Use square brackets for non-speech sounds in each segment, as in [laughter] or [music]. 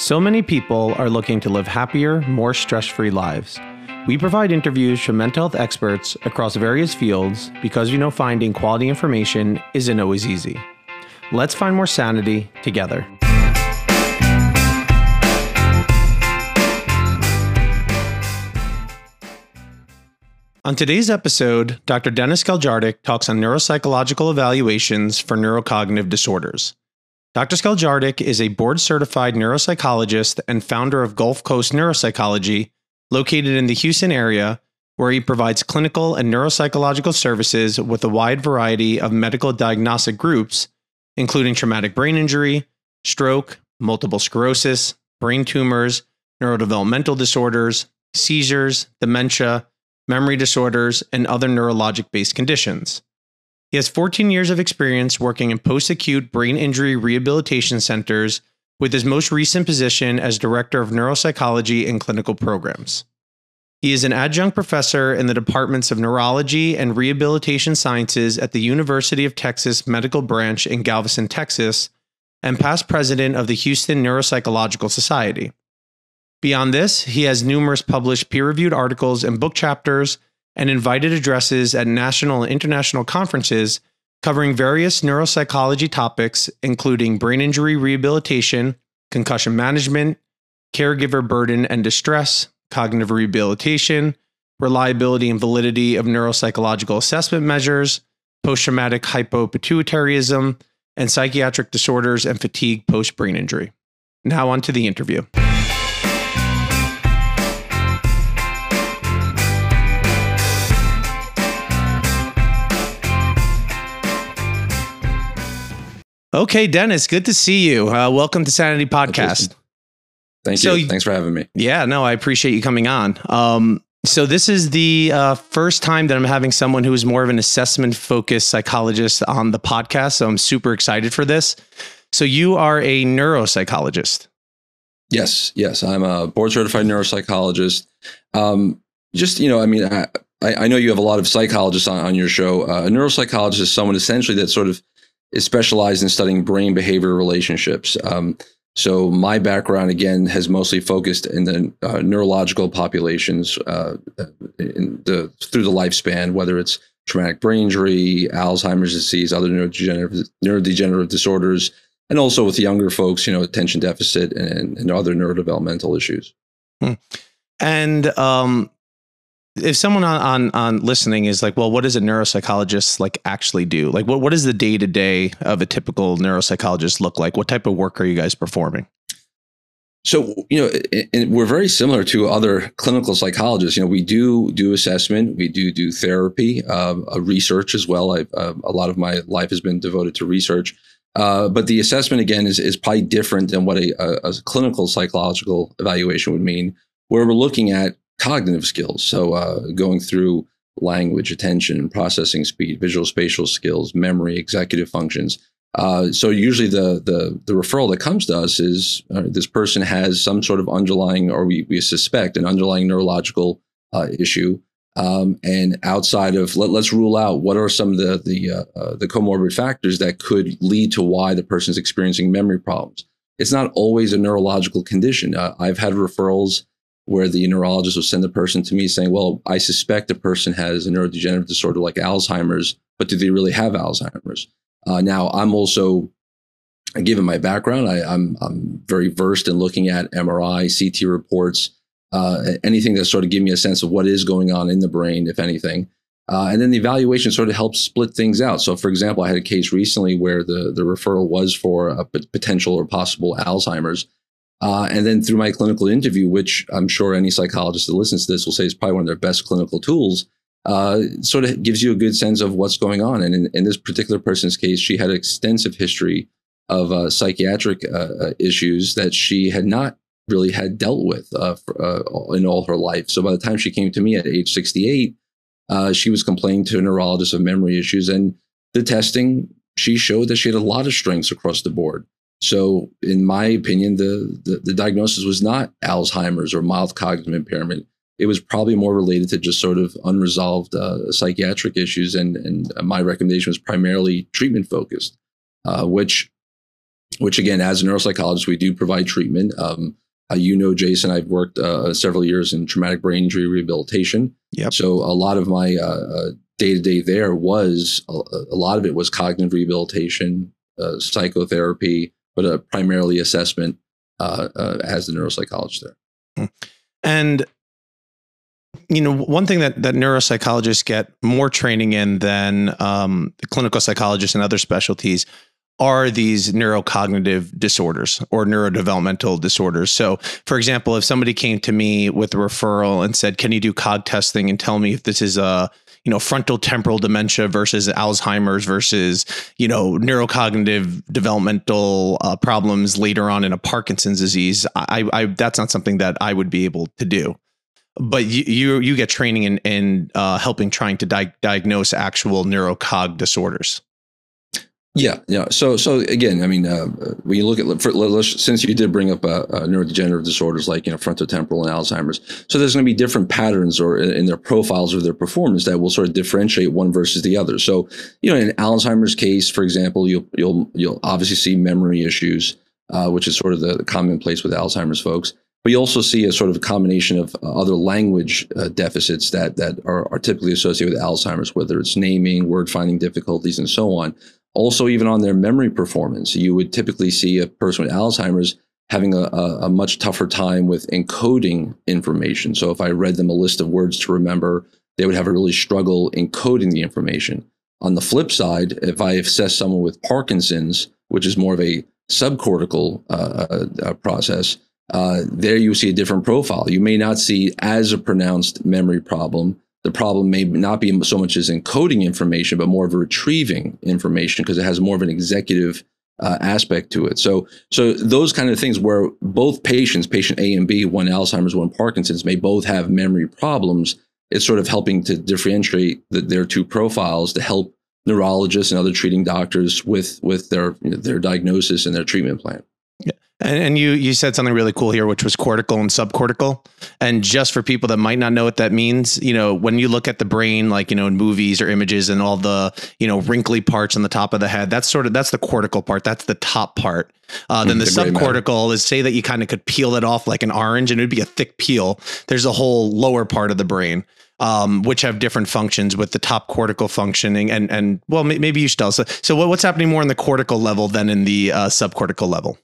So many people are looking to live happier, more stress free lives. We provide interviews from mental health experts across various fields because you know finding quality information isn't always easy. Let's find more sanity together. On today's episode, Dr. Dennis Zgaljardic talks on neuropsychological evaluations for neurocognitive disorders. Dr. Zgaljardic is a board certified neuropsychologist and founder of Gulf Coast Neuropsychology, located in the Houston area, where he provides clinical and neuropsychological services with a wide variety of medical diagnostic groups, including traumatic brain injury, stroke, multiple sclerosis, brain tumors, neurodevelopmental disorders, seizures, dementia, memory disorders, and other neurologic based conditions. He has 14 years of experience working in post acute brain injury rehabilitation centers, with his most recent position as Director of Neuropsychology and Clinical Programs. He is an adjunct professor in the departments of Neurology and Rehabilitation Sciences at the University of Texas Medical Branch in Galveston, Texas, and past president of the Houston Neuropsychological Society. Beyond this, he has numerous published peer reviewed articles and book chapters and invited addresses at national and international conferences covering various neuropsychology topics, including brain injury rehabilitation, concussion management, caregiver burden and distress, cognitive rehabilitation, reliability and validity of neuropsychological assessment measures, post traumatic hypopituitarism, and psychiatric disorders and fatigue post brain injury. Now, on to the interview. Okay, Dennis, good to see you. Uh, welcome to Sanity Podcast. Thank so, you. Thanks for having me. Yeah, no, I appreciate you coming on. Um, so this is the uh, first time that I'm having someone who is more of an assessment focused psychologist on the podcast. So I'm super excited for this. So you are a neuropsychologist. Yes, yes, I'm a board certified neuropsychologist. Um, just you know, I mean, I, I know you have a lot of psychologists on, on your show. Uh, a neuropsychologist is someone essentially that sort of is specialized in studying brain behavior relationships. Um, so my background again has mostly focused in the uh, neurological populations uh, in the through the lifespan, whether it's traumatic brain injury, Alzheimer's disease, other neurodegenerative, neurodegenerative disorders, and also with younger folks, you know, attention deficit and, and other neurodevelopmental issues. Hmm. And um, if someone on, on on listening is like, well, what does a neuropsychologist like actually do? Like, what what does the day to day of a typical neuropsychologist look like? What type of work are you guys performing? So you know, we're very similar to other clinical psychologists. You know, we do do assessment, we do do therapy, uh, research as well. Uh, a lot of my life has been devoted to research. Uh, but the assessment again is is probably different than what a, a, a clinical psychological evaluation would mean, where we're looking at cognitive skills. So uh, going through language, attention, processing speed, visual spatial skills, memory, executive functions. Uh, so usually the, the the referral that comes to us is uh, this person has some sort of underlying, or we, we suspect an underlying neurological uh, issue. Um, and outside of let, us rule out what are some of the the uh, uh, the comorbid factors that could lead to why the person is experiencing memory problems. It's not always a neurological condition. I've had referrals where the neurologist will send the person to me saying, well, I suspect the person has a neurodegenerative disorder like Alzheimer's, but do they really have Alzheimer's? Uh, now, I'm also, given my background, I, am I'm, I'm very versed in looking at MRI, CT reports, uh, anything that sort of give me a sense of what is going on in the brain, if anything. Uh, and then the evaluation sort of helps split things out. So, for example, I had a case recently where the, the referral was for a potential or possible Alzheimer's. Uh, and then through my clinical interview, which I'm sure any psychologist that listens to this will say is probably one of their best clinical tools, uh, sort of gives you a good sense of what's going on. And in, in this particular person's case, she had an extensive history of uh, psychiatric uh, uh, issues that she had not really had dealt with uh, for, in all her life. So by the time she came to me at age 68, she was complaining to a neurologist of memory issues. And the testing, she showed that she had a lot of strengths across the board. So, in my opinion, the, the, the diagnosis was not Alzheimer's or mild cognitive impairment. It was probably more related to just sort of unresolved uh, psychiatric issues, and and my recommendation was primarily treatment focused, uh, which which again, as a neuropsychologist, we do provide treatment. Um, uh, you know, Jason, I've worked uh, several years in traumatic brain injury rehabilitation. Yep. So a lot of my day to day there was a, a, lot of it was cognitive rehabilitation, uh, psychotherapy, but uh, primarily assessment uh, as the neuropsychologist there. Hmm. And you know, one thing that that neuropsychologists get more training in than um, clinical psychologists and other specialties are these neurocognitive disorders or neurodevelopmental disorders. So, for example, if somebody came to me with a referral and said, "Can you do cog testing and tell me if this is a you know frontal temporal dementia versus Alzheimer's versus you know neurocognitive developmental uh, problems later on in a Parkinson's disease," I, I that's not something that I would be able to do but you, you you, get training in in uh, helping trying to di- diagnose actual neurocog disorders. Yeah, yeah. So, so again, I mean, uh, when you look at for, since you did bring up uh, uh, neurodegenerative disorders like you know frontotemporal and Alzheimer's, so there's going to be different patterns or in, their profiles or their performance that will sort of differentiate one versus the other. So, you know, in Alzheimer's case, for example, you'll you'll you'll obviously see memory issues, uh, which is sort of the, commonplace with Alzheimer's folks. But you also see a sort of a combination of uh, other language uh, deficits that that are, are typically associated with Alzheimer's, whether it's naming, word finding difficulties, and so on. Also, even on their memory performance, you would typically see a person with Alzheimer's having a, a, much tougher time with encoding information. So if I read them a list of words to remember, they would have a really struggle encoding the information. On the flip side, if I assess someone with Parkinson's, which is more of a subcortical uh, uh, uh process, uh, there you see a different profile. You may not see as a pronounced memory problem, the problem may not be so much as encoding information, but more of retrieving information because it has more of an executive uh, aspect to it. So, so those kind of things where both patients, patient A and B, one Alzheimer's, one Parkinson's, may both have memory problems. It's sort of helping to differentiate the, their two profiles to help neurologists and other treating doctors with with their you know, their diagnosis and their treatment plan. And, and, you you said something really cool here, which was cortical and subcortical. And just for people that might not know what that means, you know, when you look at the brain, like you know, in movies or images, and all the you know wrinkly parts on the top of the head, that's sort of that's the cortical part. That's the top part. Uh, then mm, the, the subcortical is say that you kind of could peel it off like an orange, and it'd be a thick peel. There's a whole lower part of the brain. Um, which have different functions with the top cortical functioning and and well maybe you should also so, so what's happening more in the cortical level than in the uh, subcortical level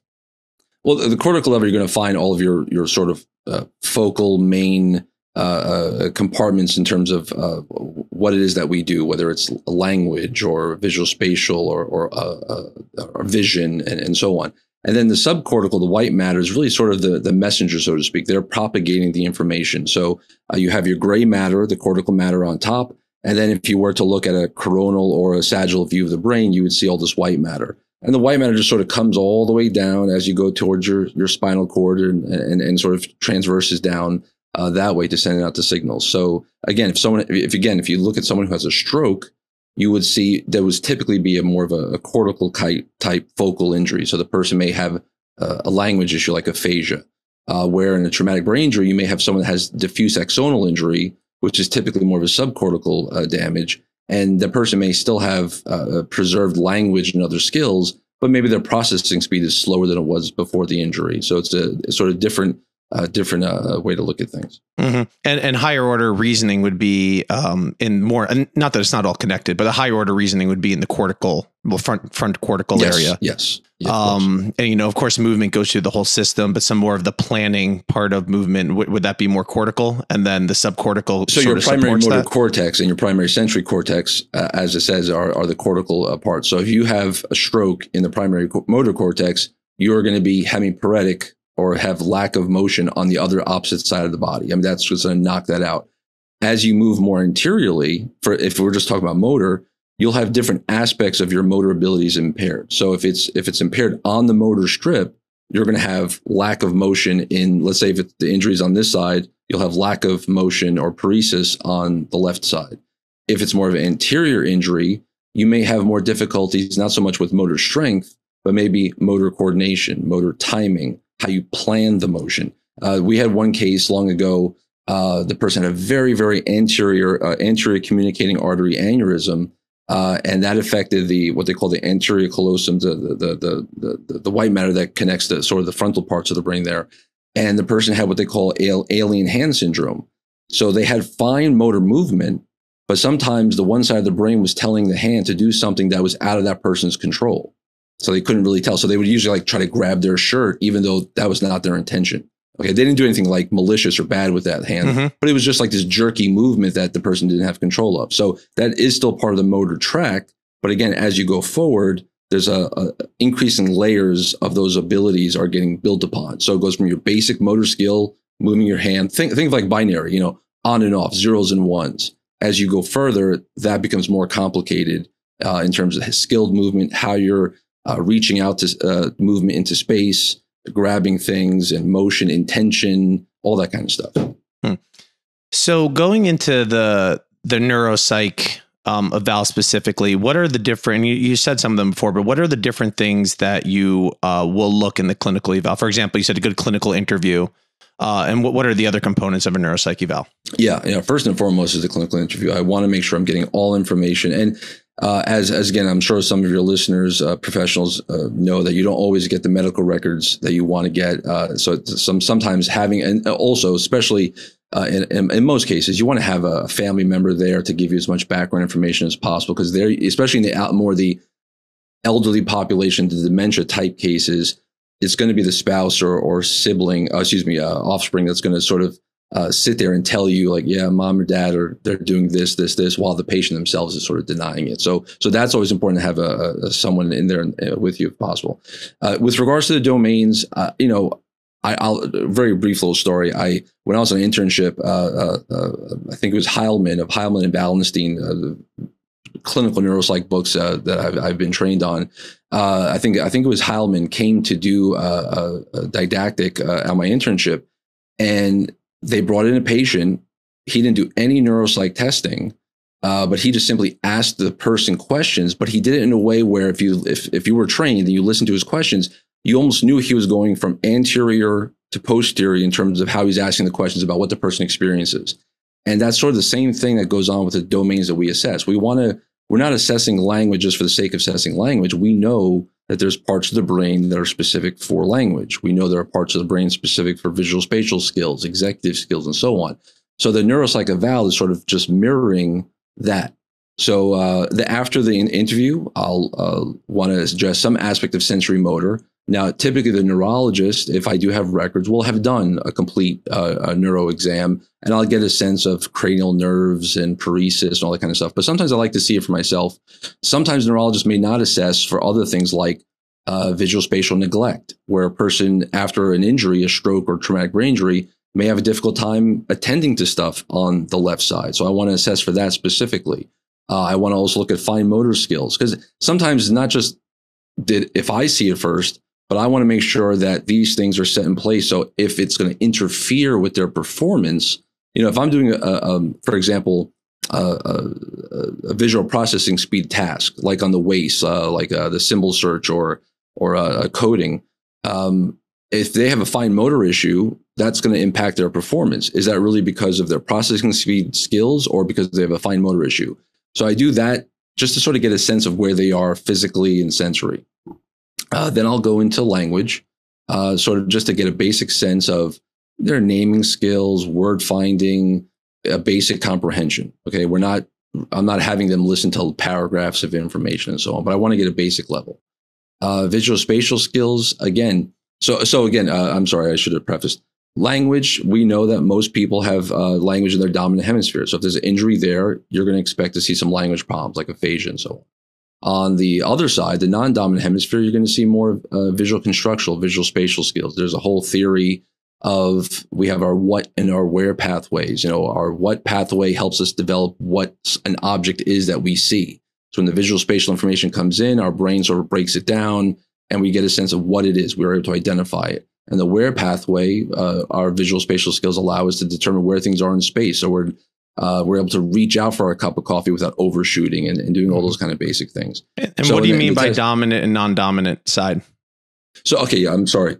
well, the cortical level, you're going to find all of your your sort of uh, focal main uh, uh, compartments in terms of uh, what it is that we do, whether it's language or visual spatial or or, uh, uh, or vision and, and so on. And then the subcortical, the white matter, is really sort of the, the messenger, so to speak. They're propagating the information. So you have your gray matter, the cortical matter on top. And then if you were to look at a coronal or a sagittal view of the brain, you would see all this white matter and the white matter just sort of comes all the way down as you go towards your your spinal cord and and, and sort of transverses down uh, that way to send out the signals. So again, if someone, if again, if you look at someone who has a stroke, you would see there was typically be a more of a, a cortical type, type focal injury. So the person may have a, a language issue like aphasia, uh, where in a traumatic brain injury, you may have someone that has diffuse axonal injury, which is typically more of a subcortical uh, damage and the person may still have uh, preserved language and other skills, but maybe their processing speed is slower than it was before the injury. So it's a, sort of different a different uh, way to look at things. Mm-hmm. And and higher order reasoning would be um, in more, and not that it's not all connected, but the higher order reasoning would be in the cortical, well, front front cortical yes, area. Yes. Yeah, um, and you know, of course, movement goes through the whole system, but some more of the planning part of movement w- would that be more cortical, and then the subcortical. So your primary motor that? cortex and your primary sensory cortex, uh, as it says, are are the cortical uh, parts. So if you have a stroke in the primary co- motor cortex, you are going to be hemiparetic or have lack of motion on the other opposite side of the body. I mean, that's just going to knock that out. As you move more interiorly, for if we're just talking about motor, you'll have different aspects of your motor abilities impaired. So if it's if it's impaired on the motor strip, you're going to have lack of motion in let's say if the injury is on this side, you'll have lack of motion or paresis on the left side. If it's more of an anterior injury, you may have more difficulties not so much with motor strength, but maybe motor coordination, motor timing, how you plan the motion. Uh, we had one case long ago. Uh, the person had a very, very anterior, uh, anterior communicating artery aneurysm. Uh, and that affected the what they call the anterior callosum, the the, the the the the white matter that connects the sort of the frontal parts of the brain there. And the person had what they call alien hand syndrome. So they had fine motor movement, but sometimes the one side of the brain was telling the hand to do something that was out of that person's control. So they couldn't really tell. So they would usually like try to grab their shirt, even though that was not their intention. Okay, they didn't do anything like malicious or bad with that hand, mm-hmm. but it was just like this jerky movement that the person didn't have control of. So that is still part of the motor track. But again, as you go forward, there's a, a increasing layers of those abilities are getting built upon. So it goes from your basic motor skill, moving your hand. Think think of like binary, you know, on and off, zeros and ones. As you go further, that becomes more complicated uh, in terms of skilled movement, how you're uh, reaching out to uh, movement into space, grabbing things and motion, intention, all that kind of stuff. Hmm. So going into the the neuropsych um, eval specifically, what are the different? You, you, said some of them before, but what are the different things that you uh, will look in the clinical eval? For example, you said a good clinical interview. Uh, and what, what are the other components of a neuropsych eval? Yeah, yeah. First and foremost is the clinical interview. I want to make sure I'm getting all information. And uh, as, as again, I'm sure some of your listeners, uh, professionals, uh, know that you don't always get the medical records that you want to get. Uh, so some sometimes having, and also especially uh, in, in, in, most cases, you want to have a family member there to give you as much background information as possible because they're especially in the out more the elderly population, the dementia type cases, it's going to be the spouse or or sibling, uh, excuse me, offspring that's going to sort of uh, sit there and tell you like, yeah, mom or dad are they're doing this, this, this, while the patient themselves is sort of denying it. So, so that's always important to have a, a someone in there uh, with you if possible. Uh, with regards to the domains, uh, you know, I, will very brief little story. I when I was on an internship, uh, uh, I think it was Heilman of Heilman and Valenstein, the clinical neuropsych books that I've, I've, been trained on. I think I think it was Heilman came to do a, a didactic on my internship, and they brought in a patient. He didn't do any neuropsych testing, uh, but he just simply asked the person questions. But he did it in a way where if you if if you were trained and you listened to his questions, you almost knew he was going from anterior to posterior in terms of how he's asking the questions about what the person experiences. And that's sort of the same thing that goes on with the domains that we assess. We want to we're not assessing language just for the sake of assessing language. We know that there's parts of the brain that are specific for language. We know there are parts of the brain specific for visual spatial skills, executive skills, and so on. So the neuropsych eval is sort of just mirroring that. So uh, the, after the interview, I'll uh, want to address some aspect of sensory motor. Now, typically the neurologist, if I do have records, will have done a complete uh, a neuro exam and I'll get a sense of cranial nerves and paresis and all that kind of stuff. But sometimes I like to see it for myself. Sometimes neurologists may not assess for other things like uh, visual spatial neglect, where a person after an injury, a stroke or traumatic brain injury, may have a difficult time attending to stuff on the left side. So I want to assess for that specifically. Uh, I want to also look at fine motor skills because sometimes not just did if I see it first, but I want to make sure that these things are set in place. So if it's going to interfere with their performance, you know, if I'm doing, a, a for example, a, a, visual processing speed task, like on the WAIS, uh, like uh, the symbol search or or a coding, um, if they have a fine motor issue, that's going to impact their performance. Is that really because of their processing speed skills or because they have a fine motor issue? So I do that just to sort of get a sense of where they are physically and sensory. Uh, then I'll go into language, uh, sort of just to get a basic sense of their naming skills, word finding, a basic comprehension. Okay, we're not. I'm not having them listen to paragraphs of information and so on, but I want to get a basic level. Uh, visual spatial skills again. So so again, uh, I'm sorry, I should have prefaced. Language, we know that most people have uh, language in their dominant hemisphere. So if there's an injury there, you're going to expect to see some language problems like aphasia and so on. On the other side, the non-dominant hemisphere, you're going to see more uh, visual constructional, visual spatial skills. There's a whole theory of we have our what and our where pathways. You know, our what pathway helps us develop what an object is that we see. So when the visual spatial information comes in, our brain sort of breaks it down and we get a sense of what it is. We're able to identify it. And the where pathway, uh, our visual spatial skills allow us to determine where things are in space. So we're uh, we're able to reach out for a cup of coffee without overshooting and, and doing all mm-hmm. those kind of basic things. And, so what do you mean by dominant and non-dominant side? So, okay, yeah, I'm sorry.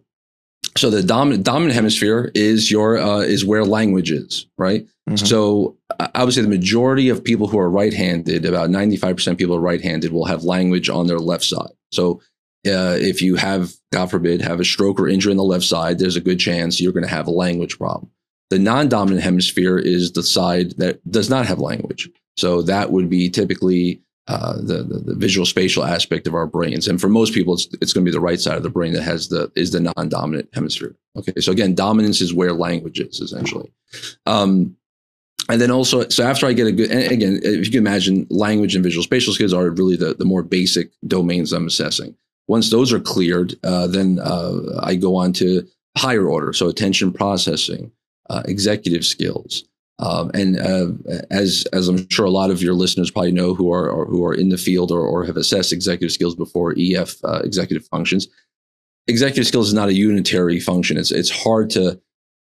so the dominant dominant hemisphere is your uh, is where language is, right? Mm-hmm. So I would say the majority of people who are right-handed, about 95% of people are right-handed, will have language on their left side. So uh, if you have, God forbid, have a stroke or injury on the left side, there's a good chance you're going to have a language problem. The non-dominant hemisphere is the side that does not have language. So that would be typically uh, the, the, the visual spatial aspect of our brains. And for most people, it's, it's going to be the right side of the brain that has the is the non-dominant hemisphere. Okay, so again, dominance is where language is essentially. Um, and then also, so after I get a good, and again, if you can imagine, language and visual spatial skills are really the, the more basic domains I'm assessing. Once those are cleared, uh, then uh, I go on to higher order, so attention processing, uh, executive skills, um, and uh, as as I'm sure a lot of your listeners probably know who are who are in the field or, or have assessed executive skills before, EF uh, executive functions. Executive skills is not a unitary function. It's it's hard to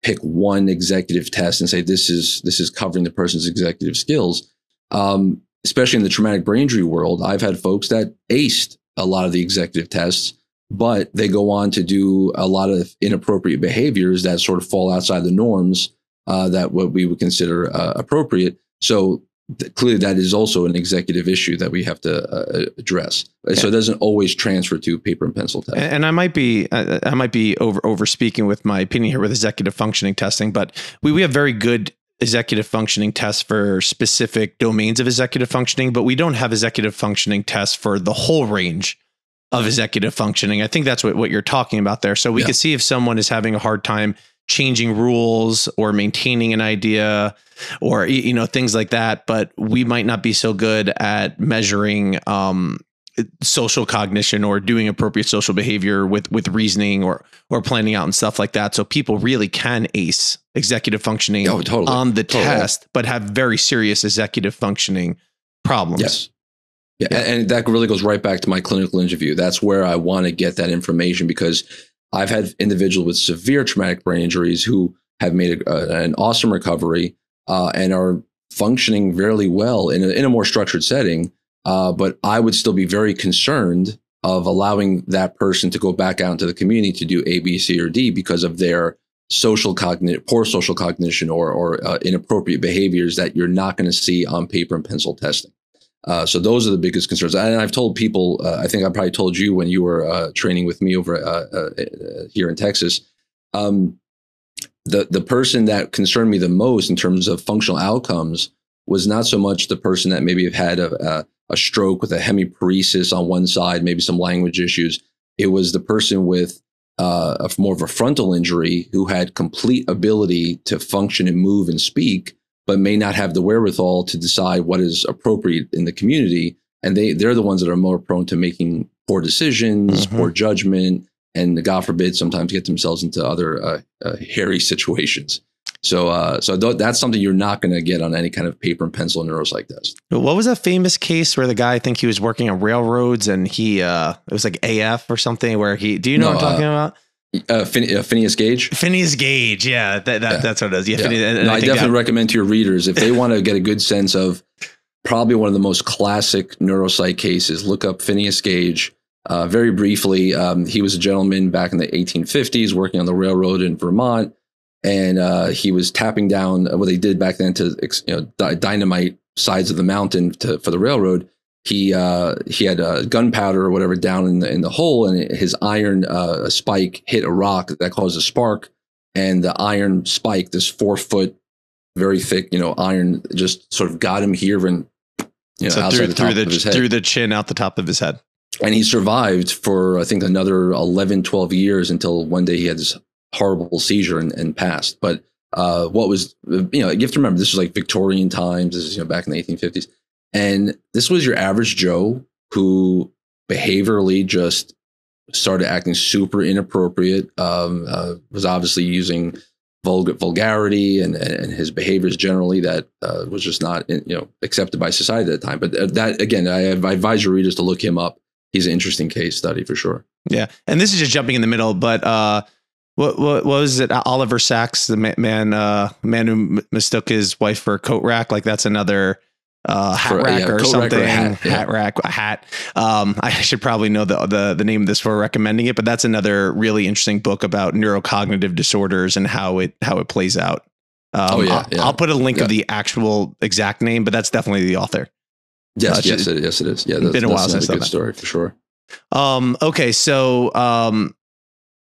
pick one executive test and say this is this is covering the person's executive skills. Um, especially in the traumatic brain injury world, I've had folks that aced a lot of the executive tests, but they go on to do a lot of inappropriate behaviors that sort of fall outside the norms uh, that what we would consider uh, appropriate. So th- clearly, that is also an executive issue that we have to uh, address. Yeah. So it doesn't always transfer to paper and pencil testing. And, and I might be I might be over over speaking with my opinion here with executive functioning testing, but we we have very good executive functioning tests for specific domains of executive functioning, but we don't have executive functioning tests for the whole range of executive functioning. I think that's what, what you're talking about there. So we yeah. can see if someone is having a hard time changing rules or maintaining an idea or you know things like that but we might not be so good at measuring um, social cognition or doing appropriate social behavior with with reasoning or or planning out and stuff like that so people really can ace executive functioning oh, totally. on the totally. test but have very serious executive functioning problems yes yeah, yeah. and that really goes right back to my clinical interview that's where i want to get that information because I've had individuals with severe traumatic brain injuries who have made a, a, an awesome recovery uh, and are functioning very well in a, in a more structured setting. Uh, but I would still be very concerned of allowing that person to go back out into the community to do A, B, C, or D because of their social cognition, poor social cognition, or or uh, inappropriate behaviors that you're not going to see on paper and pencil testing. Uh, so those are the biggest concerns. And I've told people, uh, I think I probably told you when you were uh, training with me over uh, uh, uh, here in Texas. Um, the the person that concerned me the most in terms of functional outcomes was not so much the person that maybe have had a, a, a stroke with a hemiparesis on one side, maybe some language issues. It was the person with a, more of a frontal injury who had complete ability to function and move and speak, but may not have the wherewithal to decide what is appropriate in the community. And they, they're the ones that are more prone to making poor decisions, mm-hmm. poor judgment, and God forbid, sometimes get themselves into other uh, uh, hairy [laughs] situations. So, uh, so th- that's something you're not going to get on any kind of paper and pencil neuropsych test. What was that famous case where the guy, I think he was working on railroads and he, uh, it was like AF or something where he, do you know no, what I'm talking uh, about? Uh, Phin- uh, Phineas Gage. Phineas Gage, yeah, that, that yeah. that's what it is. Yeah, yeah. Phineas, no, I, I definitely recommend to your readers if they want to get a good sense of probably one of the most classic neuropsych cases. Look up Phineas Gage. Uh, very briefly, um, he was a gentleman back in the 1850s working on the railroad in Vermont, and uh, he was tapping down what they did back then to you know dynamite sides of the mountain to, for the railroad he uh, he had uh, gunpowder or whatever down in the in the hole, and his iron uh, spike hit a rock that caused a spark, and the iron spike, this four foot, very thick, you know, iron, just sort of got him here and you know, so outside through, the top through the, of his head. through the chin, out the top of his head, and he survived for I think another 11, 12 years until one day he had this horrible seizure and, and passed. But uh, what was you know you have to remember this was like Victorian times. This is you know back in the eighteen fifties and this was your average Joe who behaviorally just started acting super inappropriate, um, uh, was obviously using vulgar vulgarity and, and his behaviors generally that uh, was just not you know accepted by society at the time. But uh, that again, I, I advise your readers to look him up. He's an interesting case study for sure. Yeah, and this is just jumping in the middle, but uh, what, what, what was it? Oliver Sacks, the man uh, man who mistook his wife for a coat rack. Like that's another uh, hat For, rack yeah, or something. Or hat, yeah. hat, rack, a hat. Um, [laughs] I should probably know the, the the name of this for recommending it, but that's another really interesting book about neurocognitive disorders and how it how it plays out. Um, oh yeah, I'll, yeah. I'll put a link of the actual exact name, but that's definitely the author. Yes, uh, yes, it, yes, it is. Yeah, that's, been a while since a good that. story for sure. Um, okay, so um,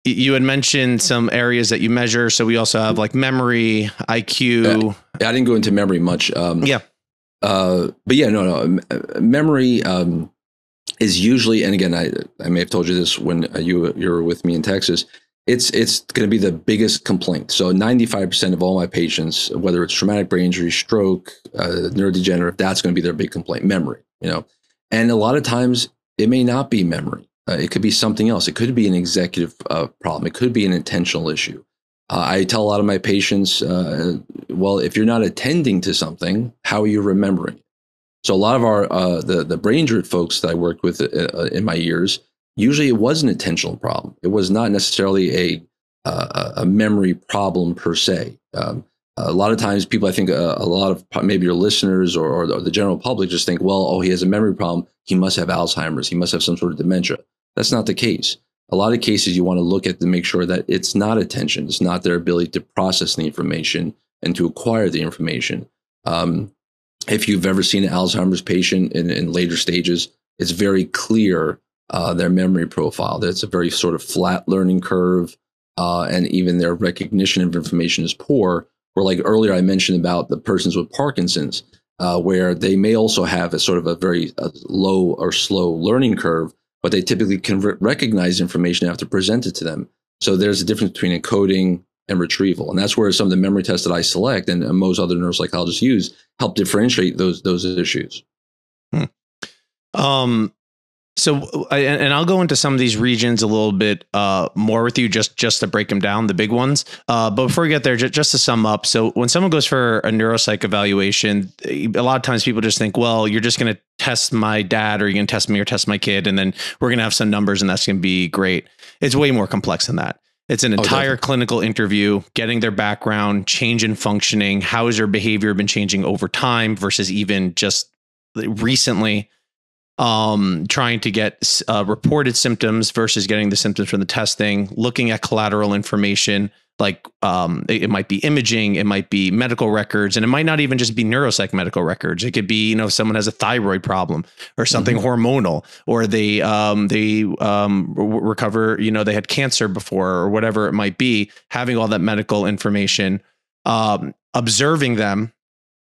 you had mentioned some areas that you measure. So we also have like memory, IQ. Yeah, I didn't go into memory much. Um, yeah. Uh, but yeah, no, no. Memory um, is usually, and again, I I may have told you this when you you were with me in Texas. It's it's going to be the biggest complaint. So ninety five percent of all my patients, whether it's traumatic brain injury, stroke, uh, neurodegenerative, that's going to be their big complaint. Memory, you know, and a lot of times it may not be memory. Uh, it could be something else. It could be an executive uh, problem. It could be an intentional issue. Uh, I tell a lot of my patients, uh, well, if you're not attending to something, how are you remembering? So a lot of our uh, the the brain injured folks that I worked with uh, in my years, usually it was an intentional problem. It was not necessarily a a memory problem per se. Um, a lot of times, people I think a lot of maybe your listeners or, or the general public just think, well, oh, he has a memory problem. He must have Alzheimer's. He must have some sort of dementia. That's not the case. A lot of cases you want to look at to make sure that it's not attention, it's not their ability to process the information and to acquire the information. Um, if you've ever seen an Alzheimer's patient in, in later stages, it's very clear uh, their memory profile. That's a very sort of flat learning curve, uh, and even their recognition of information is poor. Or like earlier, I mentioned about the persons with Parkinson's, uh, where they may also have a sort of a very a low or slow learning curve, but they typically can re- recognize information after presented to them. So there's a difference between encoding and retrieval, and that's where some of the memory tests that I select and, and most other neuropsychologists use help differentiate those those issues. Hmm. Um, so, and I'll go into some of these regions a little bit uh, more with you, just just to break them down, the big ones. Uh, but before we get there, just, just to sum up, so when someone goes for a neuropsych evaluation, a lot of times people just think, well, you're just going to test my dad, or you're going to test me, or test my kid, and then we're going to have some numbers, and that's going to be great. It's way more complex than that. It's an oh, entire oh, clinical interview, getting their background, change in functioning, how has their behavior been changing over time versus even just recently um, trying to get uh, reported symptoms versus getting the symptoms from the testing, looking at collateral information like um, it, it, might be imaging, it might be medical records, and it might not even just be neuropsych medical records. It could be you know if someone has a thyroid problem or something mm-hmm. hormonal, or they um, they um, recover you know they had cancer before or whatever it might be. Having all that medical information, um, observing them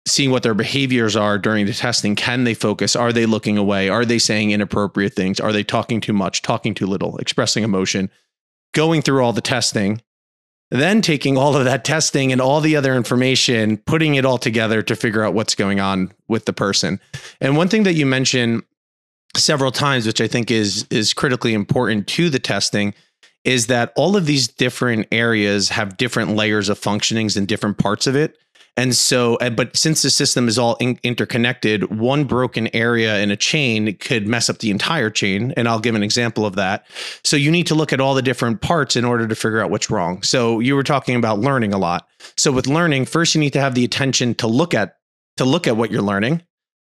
seeing what their behaviors are during the testing. Can they focus? Are they looking away? Are they saying inappropriate things? Are they talking too much, talking too little, expressing emotion? Going through all the testing, then taking all of that testing and all the other information, putting it all together to figure out what's going on with the person. And one thing that you mentioned several times, which I think is is critically important to the testing, is that all of these different areas have different layers of functionings in different parts of it. And so, but since the system is all in- interconnected, one broken area in a chain could mess up the entire chain. And I'll give an example of that. So you need to look at all the different parts in order to figure out what's wrong. So you were talking about learning a lot. So with learning, first you need to have the attention to look at to look at what you're learning.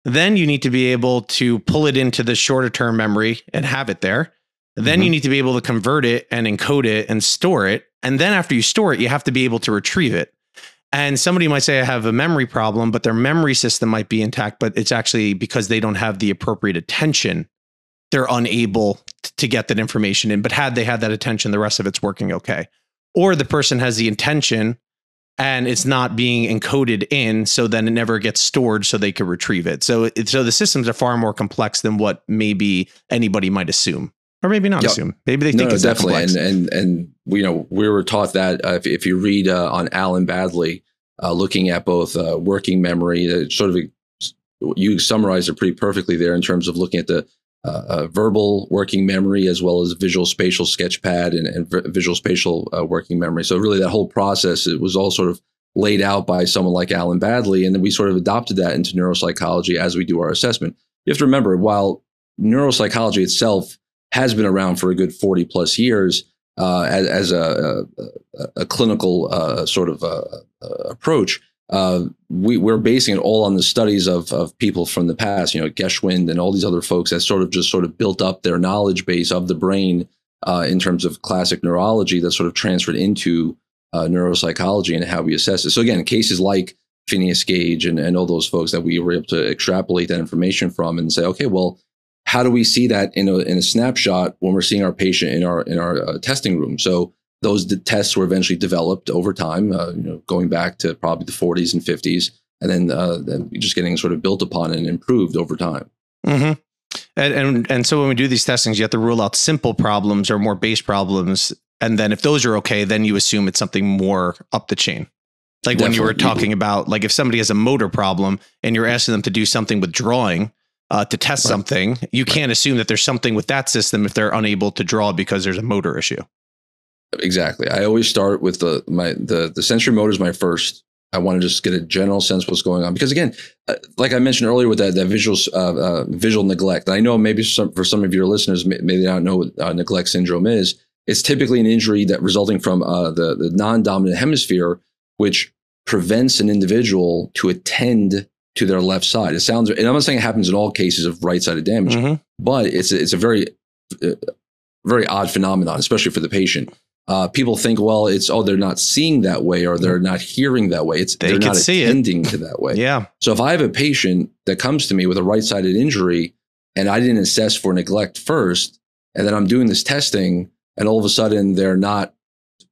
Then you need to be able to pull it into the shorter term memory and have it there. Then mm-hmm. you need to be able to convert it and encode it and store it. And then after you store it, you have to be able to retrieve it. And somebody might say I have a memory problem, but their memory system might be intact, but it's actually because they don't have the appropriate attention. They're unable to get that information in. But had they had that attention, the rest of it's working okay. Or the person has the intention and it's not being encoded in, so then it never gets stored so they could retrieve it. So, it, so the systems are far more complex than what maybe anybody might assume or maybe not yep. assume. Maybe they think no, it's definitely. And, and and you know we were taught that uh, if, if you read uh, on Alan Baddeley, uh, looking at both uh, working memory, uh, sort of you summarized it pretty perfectly there in terms of looking at the uh, verbal working memory as well as visual spatial sketchpad and, and visual spatial working memory. So really, that whole process it was all sort of laid out by someone like Alan Baddeley, and then we sort of adopted that into neuropsychology as we do our assessment. You have to remember, while neuropsychology itself has been around for a good 40 plus years uh, as, as a, a, a, clinical uh, sort of uh, uh, approach. uh, we, we're basing it all on the studies of, of people from the past, you know, Geschwind and all these other folks that sort of just sort of built up their knowledge base of the brain in terms of classic neurology that sort of transferred into neuropsychology and how we assess it. So again, cases like Phineas Gage and, and all those folks that we were able to extrapolate that information from and say, okay, well, how do we see that in a, in a snapshot when we're seeing our patient in our in our uh, testing room? So those tests were eventually developed over time, uh, you know, going back to probably the 40s and 50s, and then, uh, then just getting sort of built upon and improved over time. Mm-hmm. And, and and so when we do these testings, you have to rule out simple problems or more base problems, and then if those are okay, then you assume it's something more up the chain. Like Definitely. when you were talking about, like if somebody has a motor problem and you're asking them to do something with drawing, uh, to test right. something, you right. can't assume that there's something with that system if they're unable to draw because there's a motor issue. Exactly. I always start with the my the the sensory motor is my first. I want to just get a general sense of what's going on because again, uh, like I mentioned earlier with that that visual uh, uh, visual neglect. I know maybe some, for some of your listeners may, maybe they don't know what uh, neglect syndrome is. It's typically an injury that resulting from uh, the the non dominant hemisphere, which prevents an individual to attend to their left side. It sounds, and I'm not saying it happens in all cases of right sided damage, mm-hmm. but it's it's a very uh, very odd phenomenon, especially for the patient uh, people think, well, it's oh, they're not seeing that way or they're not hearing that way. It's they are not attending to that way. yeah. So if I have a patient that comes to me with a right-sided injury and I didn't assess for neglect first, and then I'm doing this testing, and all of a sudden they're not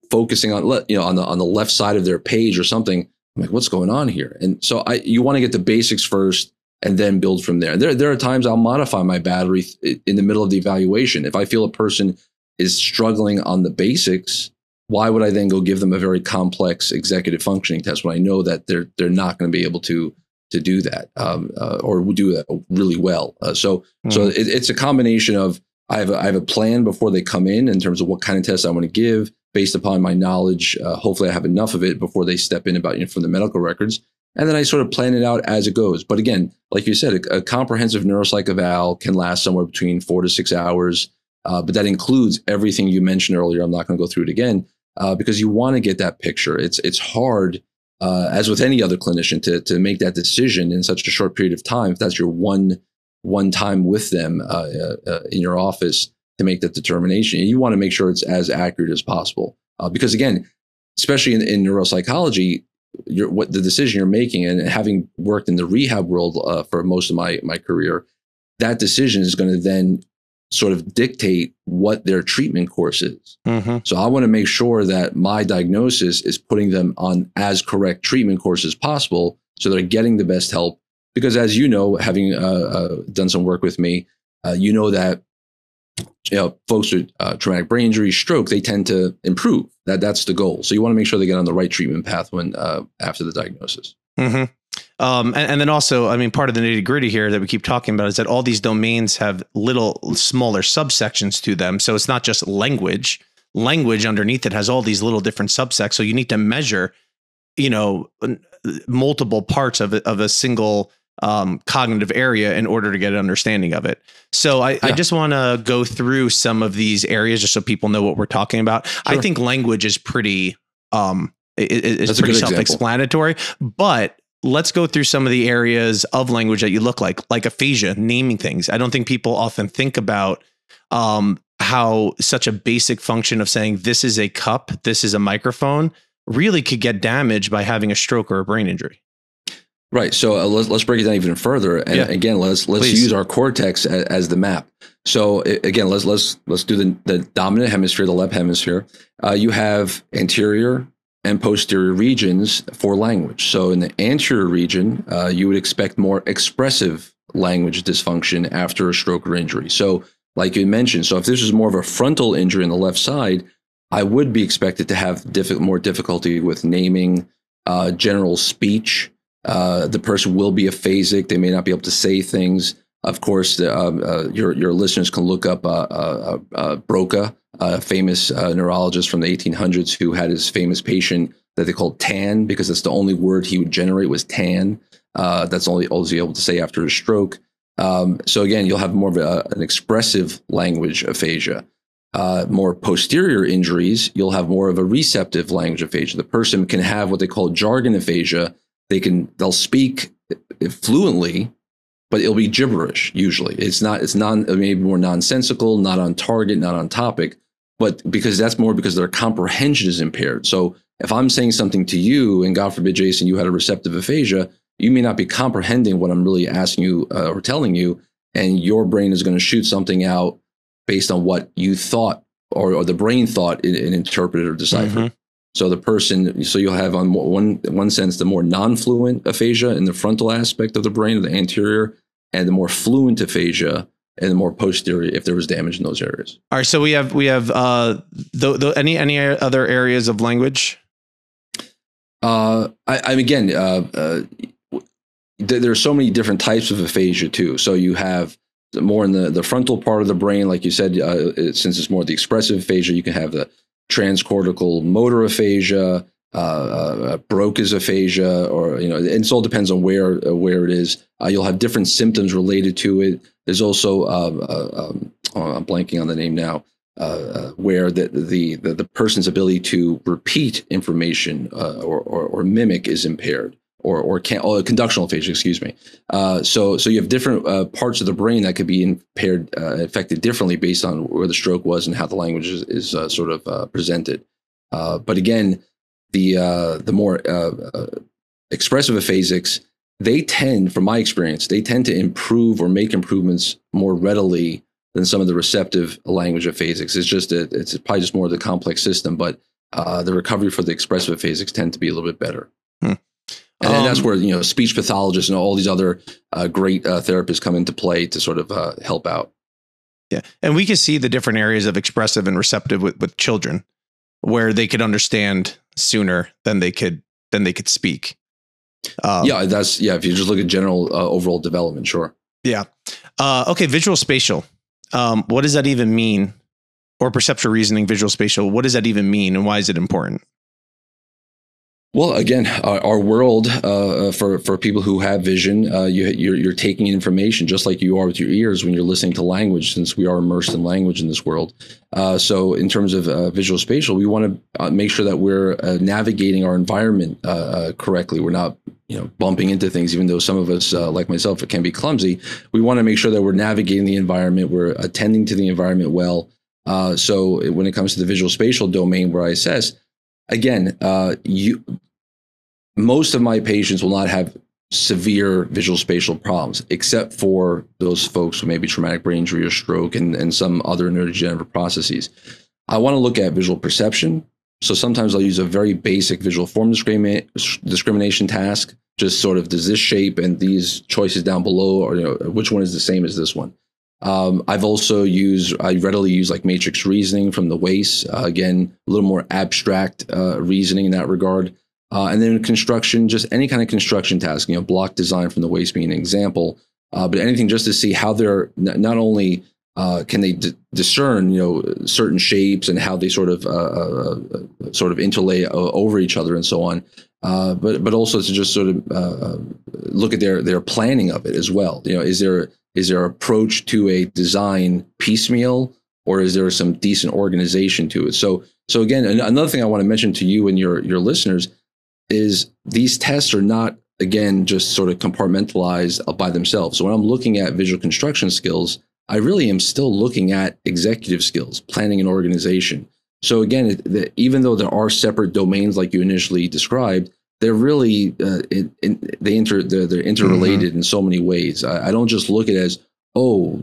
focusing on you know on the on the left side of their page or something. I'm like, what's going on here? And so I you want to get the basics first and then build from there. There there are times I'll modify my battery in the middle of the evaluation if I feel a person is struggling on the basics, why would I then go give them a very complex executive functioning test when I know that they're they're not going to be able to to do that um, uh, or do that really well? Uh, so mm-hmm. so it, it's a combination of I have a, I have a plan before they come in in terms of what kind of tests I want to give based upon my knowledge. Uh, hopefully, I have enough of it before they step in about you know, from the medical records, and then I sort of plan it out as it goes. But again, like you said, a, a comprehensive neuropsych eval can last somewhere between four to six hours. Uh, but that includes everything you mentioned earlier. I'm not going to go through it again uh, because you want to get that picture. It's it's hard, uh, as with any other clinician, to to make that decision in such a short period of time. If that's your one one time with them uh, uh, in your office to make that determination, you want to make sure it's as accurate as possible. because again, especially in, in neuropsychology, what the decision you're making, and having worked in the rehab world for most of my my career, that decision is going to then sort of dictate what their treatment course is. Mm-hmm. So I want to make sure that my diagnosis is putting them on as correct treatment course as possible so they're getting the best help. Because as you know, having uh, uh, done some work with me, uh, you know that you know folks with uh, traumatic brain injury, stroke, they tend to improve. That that's the goal. So you want to make sure they get on the right treatment path when uh, after the diagnosis. Mm-hmm. Um, and, and, then also, I mean, part of the nitty gritty here that we keep talking about is that all these domains have little smaller subsections to them. So it's not just language. Language underneath it has all these little different subsects. So you need to measure, you know, multiple parts of of a single um, cognitive area in order to get an understanding of it. So I, yeah. I just want to go through some of these areas just so people know what we're talking about. Sure. I think language is pretty um, is pretty self-explanatory, but let's go through some of the areas of language that you look like, like aphasia, naming things. I don't think people often think about um, how such a basic function of saying this is a cup, this is a microphone, really could get damaged by having a stroke or a brain injury. Right. So uh, let's let's break it down even further. And yeah. again, let's let's Please. use our cortex as, as, the map. So again, let's let's let's do the, the dominant hemisphere, the left hemisphere. Uh, you have anterior, and posterior regions for language. So in the anterior region, uh, you would expect more expressive language dysfunction after a stroke or injury. So, like you mentioned, so if this is more of a frontal injury on the left side, I would be expected to have diff- more difficulty with naming, uh, general speech. Uh, the person will be aphasic; they may not be able to say things. Of course, uh, uh, your your listeners can look up uh, Broca a famous uh, neurologist from the 1800s who had his famous patient that they called Tan because that's the only word he would generate was Tan. Uh, that's only all he able to say after a stroke. Um, so again, you'll have more of a, an expressive language aphasia. Uh, more posterior injuries, you'll have more of a receptive language aphasia. The person can have what they call jargon aphasia, they can they'll speak fluently, but it'll be gibberish usually. It's not it's non maybe more nonsensical, not on target, not on topic, but because that's more because their comprehension is impaired. So if I'm saying something to you, and God forbid, Jason, you had a receptive aphasia, you may not be comprehending what I'm really asking you uh, or telling you, and your brain is going to shoot something out based on what you thought or, or the brain thought and, interpreted or deciphered. Mm-hmm. So the person, so you'll have on one one sense the more non-fluent aphasia in the frontal aspect of the brain, or the anterior, and the more fluent aphasia and the more posterior if there was damage in those areas. All right, so we have we have uh, the, the, any any other areas of language? Uh, I, I again, uh, uh, th- there are so many different types of aphasia too. So you have more in the, the frontal part of the brain, like you said, uh, since it's more the expressive aphasia, you can have the transcortical motor aphasia, uh, uh, Broca's aphasia, or you know, and it all depends on where uh, where it is. Uh, you'll have different symptoms related to it. There's also um, uh, um, oh, I'm blanking on the name now. Uh, where the, the, the the person's ability to repeat information or, or, or mimic is impaired or or, can, or conductional aphasia, excuse me. Uh, so so you have different uh, parts of the brain that could be impaired, uh, affected differently based on where the stroke was and how the language is, is uh, sort of uh, presented. Uh, but again, the the more expressive aphasics, they tend, from my experience, they tend to improve or make improvements more readily than some of the receptive language aphasics. It's just a, it's probably just more of the complex system, but the recovery for the expressive aphasics tend to be a little bit better. Hmm. And, um, that's where you know speech pathologists and all these other uh, great uh, therapists come into play to sort of uh, help out. Yeah, and we can see the different areas of expressive and receptive with, with children, where they could understand sooner than they could than they could speak. Um, yeah, that's yeah. If you just look at general uh, overall development, sure. Yeah. Uh, okay, visual spatial. Um, what does that even mean? Or perceptual reasoning, visual spatial. What does that even mean, and why is it important? Well, again, our, our world uh, uh, for for people who have vision, uh, you, you're, you're taking information just like you are with your ears when you're listening to language, since we are immersed in language in this world. Uh, so, in terms of uh, visual spatial, we want to uh, make sure that we're navigating our environment correctly. We're not, you know, bumping into things, even though some of us, like myself, it can be clumsy. We want to make sure that we're navigating the environment, we're attending to the environment well. so, when it comes to the visual spatial domain, where I assess again, uh, you most of my patients will not have severe visual spatial problems, except for those folks who may be traumatic brain injury or stroke and, and some other neurodegenerative processes. I want to look at visual perception. So sometimes I'll use a very basic visual form discrimination task, just sort of does this shape and these choices down below, or you know, which one is the same as this one. Um, I've also used, I readily use like matrix reasoning from the WAIS. Uh, again, a little more abstract uh, reasoning in that regard. Uh, and then construction, just any kind of construction task, you know, block design from the WAIS being an example, uh, but anything just to see how they're n- not only uh, can they d- discern, you know, certain shapes and how they sort of uh, uh, uh, sort of interlay over each other and so on, but but also to just sort of look at their their planning of it as well. You know, is there is there an approach to a design piecemeal or is there some decent organization to it? So so again, another thing I want to mention to you and your your listeners is these tests are not again just sort of compartmentalized by themselves. So when I'm looking at visual construction skills, I really am still looking at executive skills, planning and organization. So again, even though there are separate domains like you initially described, they're really uh, it, it, they inter they're, they're interrelated mm-hmm. in so many ways. I, I, don't just look at it as oh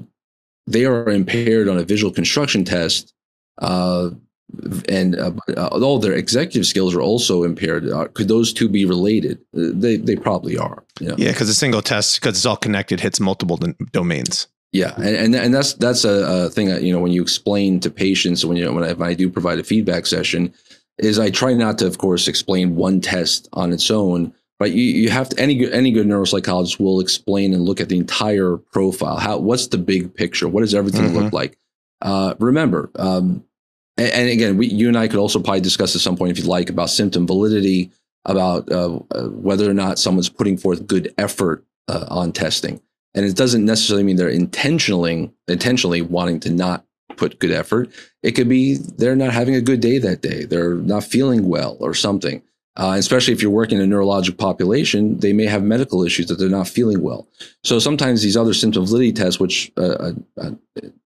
they are impaired on a visual construction test. Uh, and uh, uh, all their executive skills are also impaired. Uh, could those two be related? Uh, they they probably are. Yeah, because a single test, because it's all connected, hits multiple d- domains. Yeah, and, and and that's that's a, a thing that you know when you explain to patients when you know when I, when I do provide a feedback session, is I try not to, of course, explain one test on its own. But you, you have to any any good neuropsychologist will explain and look at the entire profile. How what's the big picture? What does everything mm-hmm. look like? Uh, remember, um, and, and again, we, you and I could also probably discuss at some point, if you'd like, about symptom validity, about uh, uh, whether or not someone's putting forth good effort uh, on testing. And it doesn't necessarily mean they're intentionally intentionally wanting to not put good effort. It could be they're not having a good day that day. They're not feeling well or something. Uh, especially if you're working in a neurologic population, they may have medical issues that they're not feeling well. So sometimes these other symptom validity tests, which uh, uh, uh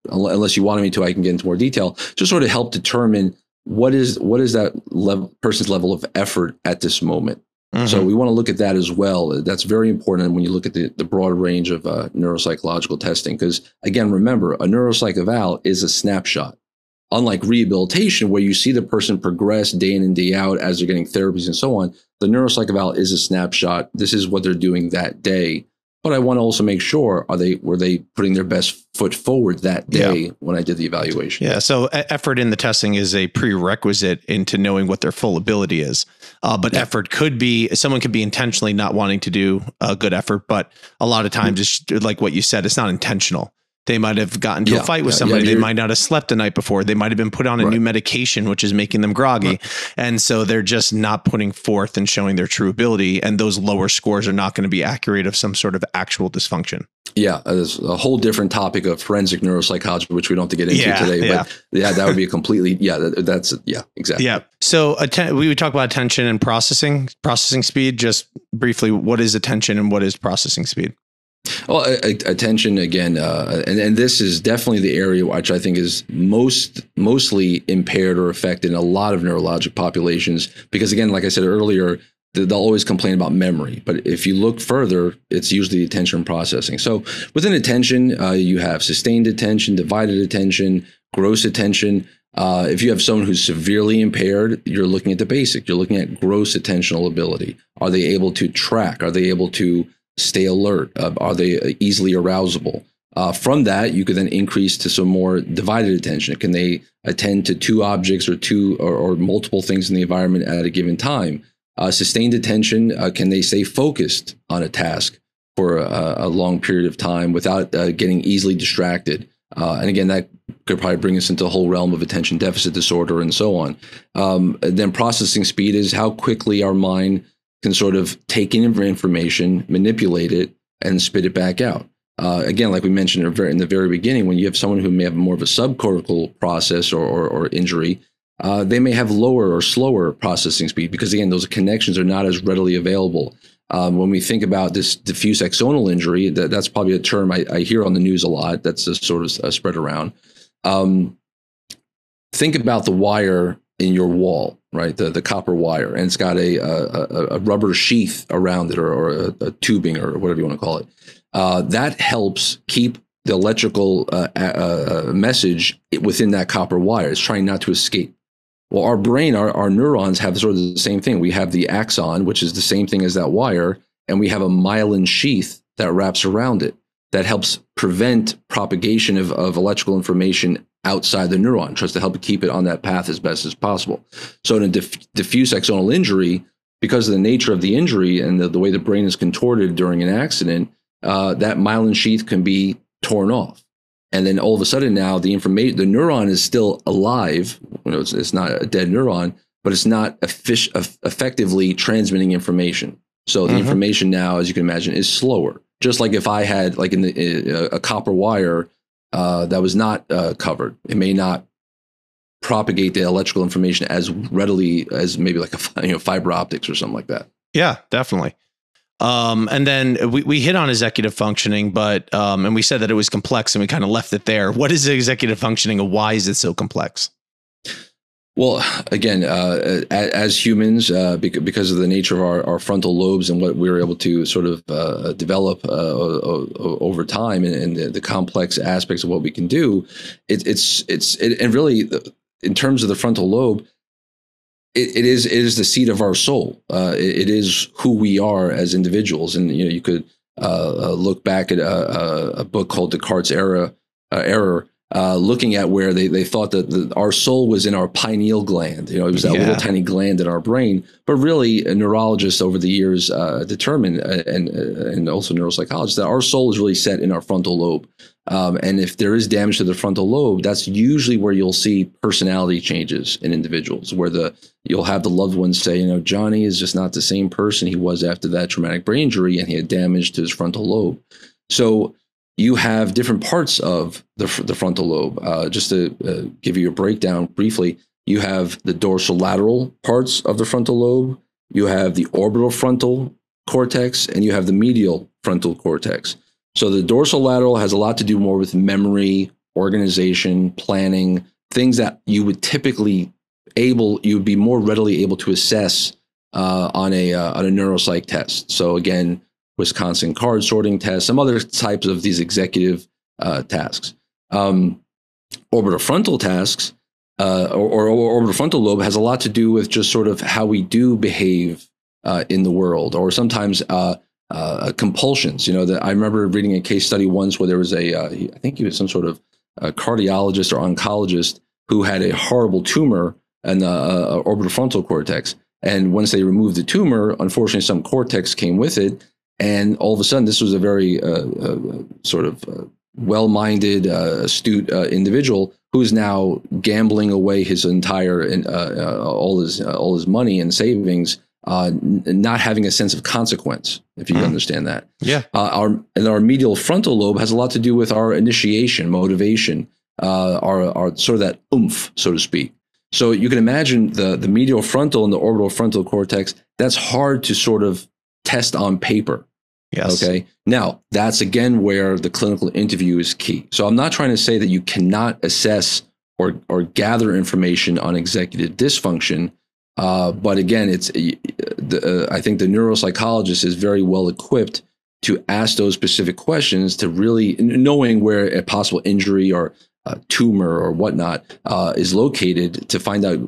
unless you wanted me to, I can get into more detail, just sort of help determine what is what is that level, person's level of effort at this moment. Mm-hmm. So we want to look at that as well. That's very important when you look at the, the broad range of uh, neuropsychological testing. Because again, remember, a neuropsych eval is a snapshot unlike rehabilitation, where you see the person progress day in and day out as they're getting therapies and so on, the neuropsych eval is a snapshot. This is what they're doing that day. But I want to also make sure are they were they putting their best foot forward that day yeah. when I did the evaluation. Yeah. So effort in the testing is a prerequisite into knowing what their full ability is. Uh, but yeah. effort could be someone could be intentionally not wanting to do a good effort, but a lot of times mm-hmm. it's like what you said, it's not intentional. They might have gotten to yeah, a fight with yeah, somebody. Yeah, they might not have slept the night before. They might have been put on a right. new medication, which is making them groggy. Right. And so they're just not putting forth and showing their true ability. And those lower scores are not going to be accurate of some sort of actual dysfunction. Yeah, there's a whole different topic of forensic neuropsychology, which we don't have to get into yeah, today. Yeah. But yeah, that would be a [laughs] completely yeah. That, that's yeah, exactly. Yeah. So atten- we would talk about attention and processing, processing speed. Just briefly, what is attention and what is processing speed? Well, attention again, uh, and, and this is definitely the area which I think is most mostly impaired or affected in a lot of neurologic populations. Because again, like I said earlier, they'll always complain about memory, but if you look further, it's usually attention processing. So within attention, uh, you have sustained attention, divided attention, gross attention. Uh, if you have someone who's severely impaired, you're looking at the basic. You're looking at gross attentional ability. Are they able to track? Are they able to stay alert? Uh, are they easily arousable? Uh, from that, you could then increase to some more divided attention. Can they attend to two objects or two or, or multiple things in the environment at a given time? Uh, sustained attention, uh, can they stay focused on a task for a, a long period of time without uh, getting easily distracted? Uh, and again, that could probably bring us into a whole realm of attention deficit disorder and so on. Um, then processing speed is how quickly our mind can sort of take in information, manipulate it, and spit it back out. Uh, again, like we mentioned in the very beginning, when you have someone who may have more of a subcortical process or, or, or injury, uh, they may have lower or slower processing speed because, again, those connections are not as readily available. Um, when we think about this diffuse axonal injury, that, that's probably a term I, I, hear on the news a lot. That's a sort of a spread around. Um, think about the wire in your wall, right? The the copper wire, and it's got a a, a rubber sheath around it, or, or a, a, tubing, or whatever you want to call it. Uh, that helps keep the electrical uh, uh, message within that copper wire. It's trying not to escape. Well, our brain, our, our neurons have sort of the same thing. We have the axon, which is the same thing as that wire, and we have a myelin sheath that wraps around it that helps prevent propagation of, of electrical information outside the neuron, tries to help keep it on that path as best as possible. So in a diff- diffuse axonal injury, because of the nature of the injury and the, the way the brain is contorted during an accident, uh, that myelin sheath can be torn off. And then all of a sudden now the information, the neuron is still alive. You know, it's, it's not a dead neuron, but it's not effic- effectively transmitting information. So the mm-hmm. information now, as you can imagine, is slower. Just like if I had like in the, a copper wire uh, that was not uh, covered. It may not propagate the electrical information as readily as maybe like a you know fiber optics or something like that. Yeah, definitely. Um, and then we, we hit on executive functioning, but um, and we said that it was complex, and we kind of left it there. What is executive functioning, and why is it so complex? Well, again, uh, as humans, uh, because of the nature of our, our, frontal lobes and what we are able to sort of uh, develop uh, over time, and, and, the complex aspects of what we can do, it, it's it's it, and really, in terms of the frontal lobe, it, it is it is the seat of our soul. Uh, it, is who we are as individuals, and you know, you could uh, look back at a, a, book called Descartes' Era Error uh, looking at where they, they thought that the, our soul was in our pineal gland. You know, it was that yeah. little tiny gland in our brain. But really, neurologists over the years uh, determined, uh, and uh, and also neuropsychologists, that our soul is really set in our frontal lobe. Um, and if there is damage to the frontal lobe, that's usually where you'll see personality changes in individuals, where the you'll have the loved ones say, you know, Johnny is just not the same person he was after that traumatic brain injury, and he had damage to his frontal lobe. So you have different parts of the, the frontal lobe. Uh, just to uh, give you a breakdown briefly, you have the dorsolateral parts of the frontal lobe, you have the orbital frontal cortex, and you have the medial frontal cortex. So the dorsolateral has a lot to do more with memory, organization, planning, things that you would typically able you would be more readily able to assess uh, on a uh, on a neuropsych test. So again, Wisconsin card sorting test, some other types of these executive uh, tasks. Um, orbital frontal tasks uh, or, or, or, orbital frontal lobe has a lot to do with just sort of how we do behave uh, in the world, or sometimes uh, compulsions. You know, that I remember reading a case study once where there was a I think he was some sort of cardiologist or oncologist who had a horrible tumor in the orbital frontal cortex and once they removed the tumor, unfortunately, some cortex came with it. And all of a sudden, this was a very uh, uh, sort of uh, well minded, uh, astute uh, individual who's now gambling away his entire, uh, all, his, all his money and savings. N- not having a sense of consequence, if you mm. understand that. Yeah. our and our medial frontal lobe has a lot to do with our initiation, motivation, our, our sort of that oomph, so to speak. So you can imagine the, the medial frontal and the orbital frontal cortex, that's hard to sort of test on paper. Yes. Okay. Now, that's again where the clinical interview is key. So I'm not trying to say that you cannot assess or, or gather information on executive dysfunction. Uh, but again, it's the, uh, I think the neuropsychologist is very well equipped to ask those specific questions to really knowing where a possible injury or uh, tumor or whatnot uh, is located to find out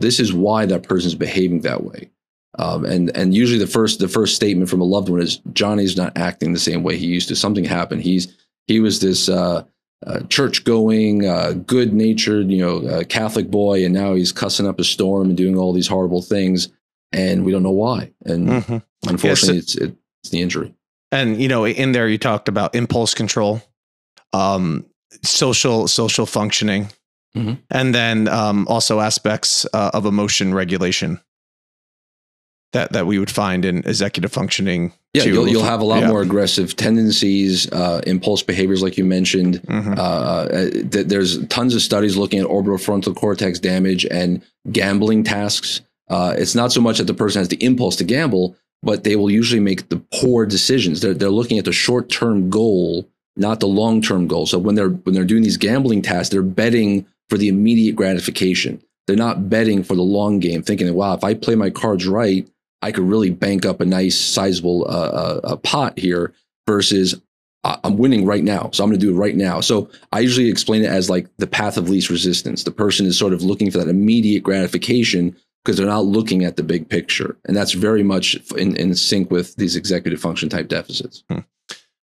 this is why that person's behaving that way. Um, and and usually the first the first statement from a loved one is Johnny's not acting the same way he used to. Something happened. He's he was this uh, uh church going, uh, good natured, you know, Catholic boy, and now he's cussing up a storm and doing all these horrible things, and we don't know why. And mm-hmm. unfortunately, yes, it's it's the injury. And you know, in there you talked about impulse control. Um, social social functioning, mm-hmm. and then um, also aspects uh, of emotion regulation that that we would find in executive functioning. Yeah, you'll, you'll have a lot yeah. more aggressive tendencies, uh, impulse behaviors, like you mentioned. Mm-hmm. Uh, uh th- there's tons of studies looking at orbital frontal cortex damage and gambling tasks. Uh, it's not so much that the person has the impulse to gamble, but they will usually make the poor decisions. They're, they're looking at the short term goal not the long term goal. So when they're when they're doing these gambling tasks, they're betting for the immediate gratification. They're not betting for the long game, thinking, "Wow, if I play my cards right, I could really bank up a nice, sizable uh, uh, pot here." Versus, I'm winning right now, so I'm going to do it right now. So I usually explain it as like the path of least resistance. The person is sort of looking for that immediate gratification because they're not looking at the big picture, and that's very much in, in sync with these executive function type deficits. Hmm.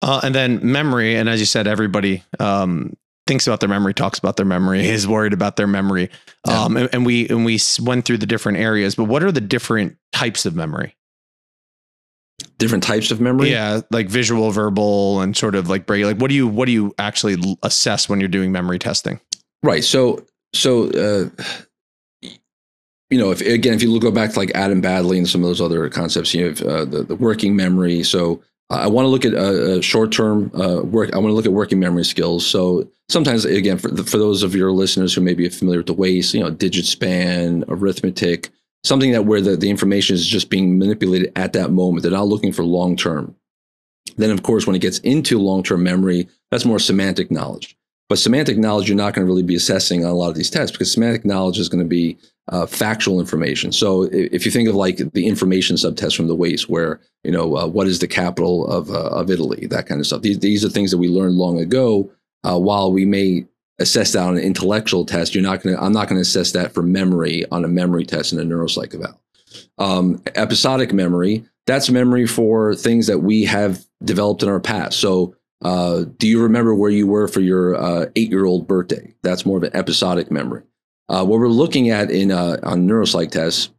Uh, and then memory, and as you said, everybody um, thinks about their memory, talks about their memory, is worried about their memory. Yeah. Um, and, and, we and we went through the different areas, but what are the different types of memory? Different types of memory, yeah, like visual, verbal, and sort of like break. Like, what do you what do you actually assess when you're doing memory testing? Right. So so. Uh, you know, if again, if you go back to like Adam Baddeley and some of those other concepts, you have uh, the, the working memory. So I want to look at uh, short term uh, work. I want to look at working memory skills. So sometimes, again, for, the, for those of your listeners who may be familiar with the WAIS, you know, digit span, arithmetic, something that where the, the information is just being manipulated at that moment. They're not looking for long term. Then, of course, when it gets into long term memory, that's more semantic knowledge. But semantic knowledge, you're not going to really be assessing on a lot of these tests because semantic knowledge is going to be uh, factual information. So if you think of like the information subtest from the WAIS, where you know uh, what is the capital of uh, of Italy, that kind of stuff. These these are things that we learned long ago. Uh, while we may assess that on an intellectual test, you're not going to. I'm not going to assess that for memory on a memory test in a neuropsych eval. Um, episodic memory, that's memory for things that we have developed in our past. So. Uh, do you remember where you were for your uh, eight-year-old birthday? That's more of an episodic memory. Uh, what we're looking at in uh, on neuropsych tests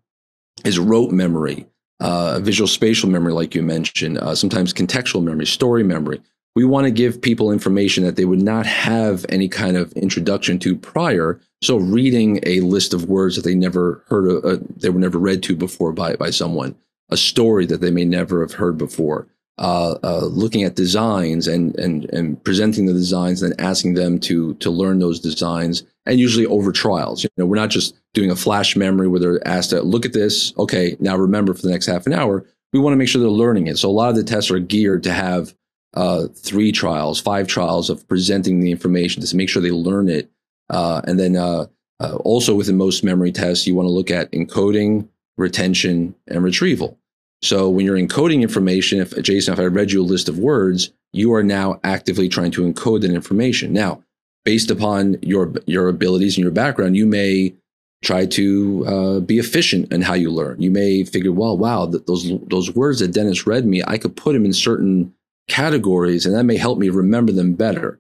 is rote memory, uh, visual spatial memory, like you mentioned, uh, sometimes contextual memory, story memory. We want to give people information that they would not have any kind of introduction to prior. So, reading a list of words that they never heard, of, uh, they were never read to before by by someone, a story that they may never have heard before. Uh, uh, looking at designs and and and presenting the designs, and asking them to to learn those designs, and usually over trials. You know, we're not just doing a flash memory where they're asked to look at this. Okay, now remember for the next half an hour. We want to make sure they're learning it. So a lot of the tests are geared to have uh, three trials, five trials of presenting the information to make sure they learn it, uh, and then uh, uh, also within most memory tests, you want to look at encoding, retention, and retrieval. So when you're encoding information, if Jason, if I read you a list of words, you are now actively trying to encode that information. Now, based upon your your abilities and your background, you may try to uh, be efficient in how you learn. You may figure, well, wow, th- those those words that Dennis read me, I could put them in certain categories, and that may help me remember them better.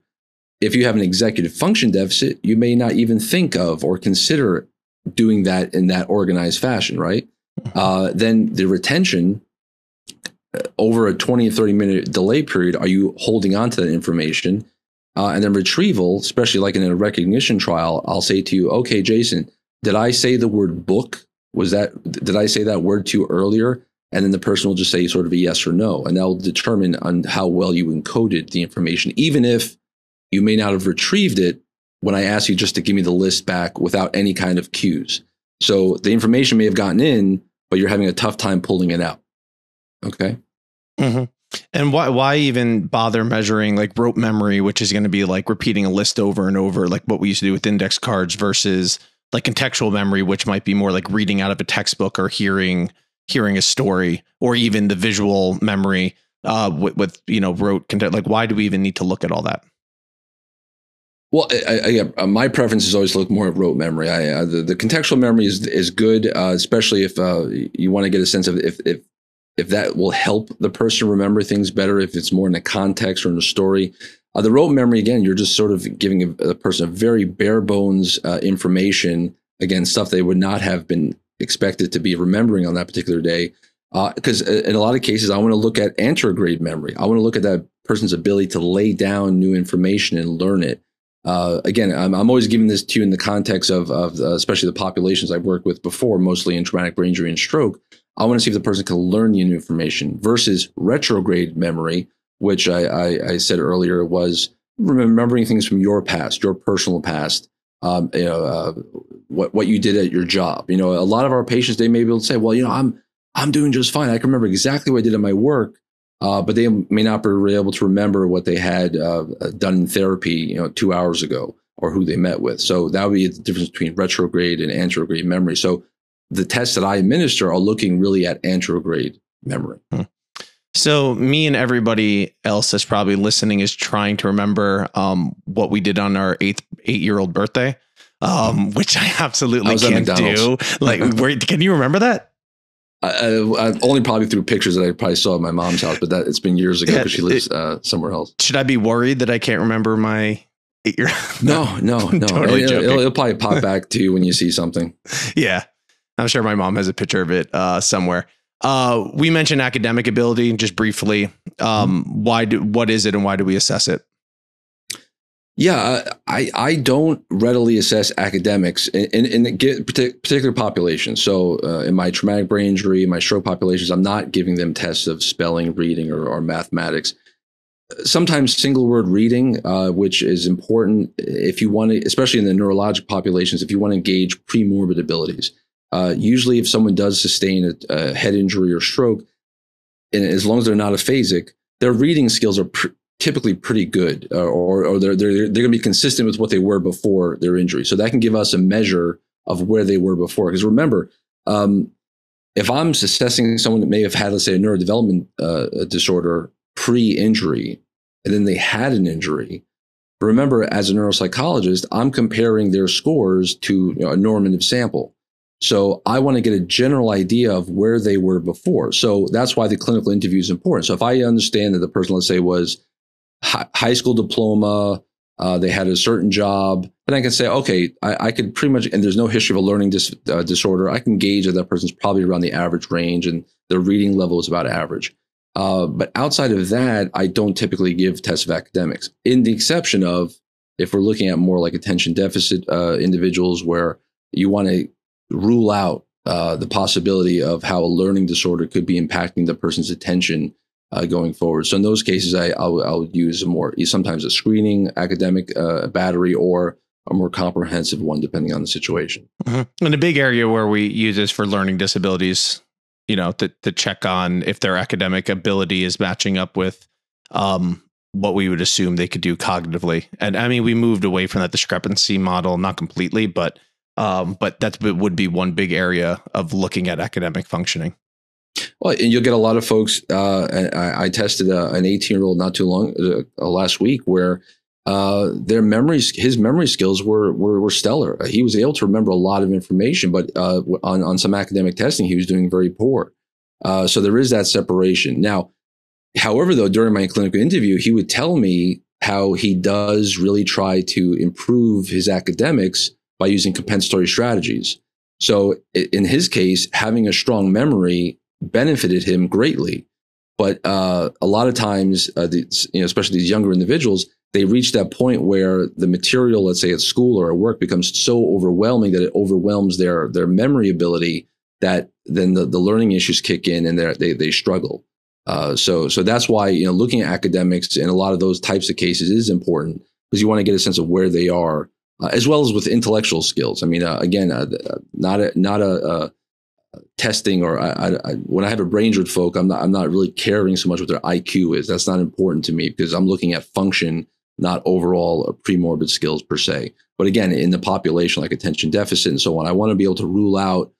If you have an executive function deficit, you may not even think of or consider doing that in that organized fashion, right? Uh, then the retention uh, over a 20 30 minute delay period, are you holding on to that information? Uh, and then retrieval, especially like in a recognition trial, I'll say to you, okay, Jason, did I say the word book? Was that, did I say that word to you earlier? And then the person will just say sort of a yes or no. And that will determine on how well you encoded the information, even if you may not have retrieved it when I ask you just to give me the list back without any kind of cues. So the information may have gotten in, but you're having a tough time pulling it out. Okay. Mm-hmm. And why why even bother measuring like rote memory, which is going to be like repeating a list over and over, like what we used to do with index cards, versus like contextual memory, which might be more like reading out of a textbook or hearing hearing a story, or even the visual memory uh, with, with you know rote content. Like, why do we even need to look at all that? Well, I, I, uh, my preference is always to look more at rote memory. I, uh, the, the, contextual memory is is good, uh, especially if uh, you want to get a sense of if, if if that will help the person remember things better. If it's more in a context or in a story, uh, the rote memory again, you're just sort of giving a, a person a very bare bones uh, information. Again, stuff they would not have been expected to be remembering on that particular day. Because in a lot of cases, I want to look at anterograde memory. I want to look at that person's ability to lay down new information and learn it uh, again, I'm, I'm, always giving this to you in the context of, of uh, especially the populations I've worked with before, mostly in traumatic brain injury and stroke. I want to see if the person can learn the new information versus retrograde memory, which I, I, I said earlier was remembering things from your past, your personal past, um, you know, uh, what what you did at your job. You know, a lot of our patients they may be able to say, well, you know, I'm I'm doing just fine. I can remember exactly what I did at my work, uh, but they may not be able to remember what they had uh, done in therapy, you know, two hours ago or who they met with. So that would be the difference between retrograde and anterograde memory. So the tests that I administer are looking really at anterograde memory. Hmm. So me and everybody else that's probably listening is trying to remember um, what we did on our eighth eight year old birthday, um, [laughs] which I absolutely I can't do. Like, where, can you remember that? I, I, only probably through pictures that I probably saw at my mom's house, but that it's been years ago because she lives it, uh, somewhere else. Should I be worried that I can't remember my eight year? [laughs] no, no, no. totally it'll, it'll, it'll, probably pop [laughs] back to you when you see something. Yeah, I'm sure my mom has a picture of it uh, somewhere. Uh, we mentioned academic ability just briefly. Um, mm-hmm. Why do what is it and why do we assess it? Yeah, I, I don't readily assess academics in, in, in particular populations. So, uh, in my traumatic brain injury, my stroke populations, I'm not giving them tests of spelling, reading, or, or mathematics. Sometimes single word reading, uh, which is important if you want to, especially in the neurologic populations, if you want to engage premorbid abilities. Uh, usually, if someone does sustain a, a, head injury or stroke, and as long as they're not aphasic, their reading skills are typically pretty good, uh, or, or they're, they're, they're going to be consistent with what they were before their injury. So that can give us a measure of where they were before. Because remember, um, if I'm assessing someone that may have had, let's say, a neurodevelopment uh, disorder pre-injury, and then they had an injury, remember, as a neuropsychologist, I'm comparing their scores to you know, a normative sample. So I want to get a general idea of where they were before. So that's why the clinical interview is important. So if I understand that the person, let's say, was high school diploma. Uh, they had a certain job. Then I can say, okay, I, I could pretty much, and there's no history of a learning dis, uh, disorder. I can gauge that that person's probably around the average range and their reading level is about average. Uh, but outside of that, I don't typically give tests of academics, in the exception of if we're looking at more like attention deficit uh, individuals where you want to rule out uh, the possibility of how a learning disorder could be impacting the person's attention uh, going forward. So in those cases, I, I'll, I'll use more sometimes a screening academic uh, battery or a more comprehensive one, depending on the situation. Mm-hmm. And a big area where we use this for learning disabilities, you know, to, to check on if their academic ability is matching up with um, what we would assume they could do cognitively. And I mean, we moved away from that discrepancy model, not completely, but um, but that would be one big area of looking at academic functioning. Well, and you'll get a lot of folks. Uh, I, I, tested a, an 18 year old not too long uh, last week where uh, their memories, his memory skills were, were, were stellar. He was able to remember a lot of information, but uh, on on some academic testing, he was doing very poor. Uh, so there is that separation. Now, however, though, during my clinical interview, he would tell me how he does really try to improve his academics by using compensatory strategies. So in his case, having a strong memory benefited him greatly. But uh, a lot of times, uh, you know, especially these younger individuals, they reach that point where the material, let's say at school or at work, becomes so overwhelming that it overwhelms their their memory ability that then the, the learning issues kick in and they they struggle. Uh, so so that's why you know looking at academics in a lot of those types of cases is important because you want to get a sense of where they are, uh, as well as with intellectual skills. I mean, uh, again, uh, not a not a, a testing or I, I, when I have a brain injured folk, I'm not I'm not really caring so much what their IQ is. That's not important to me because I'm looking at function not overall premorbid skills per se. But again, in the population like attention deficit and so on, I want to be able to rule out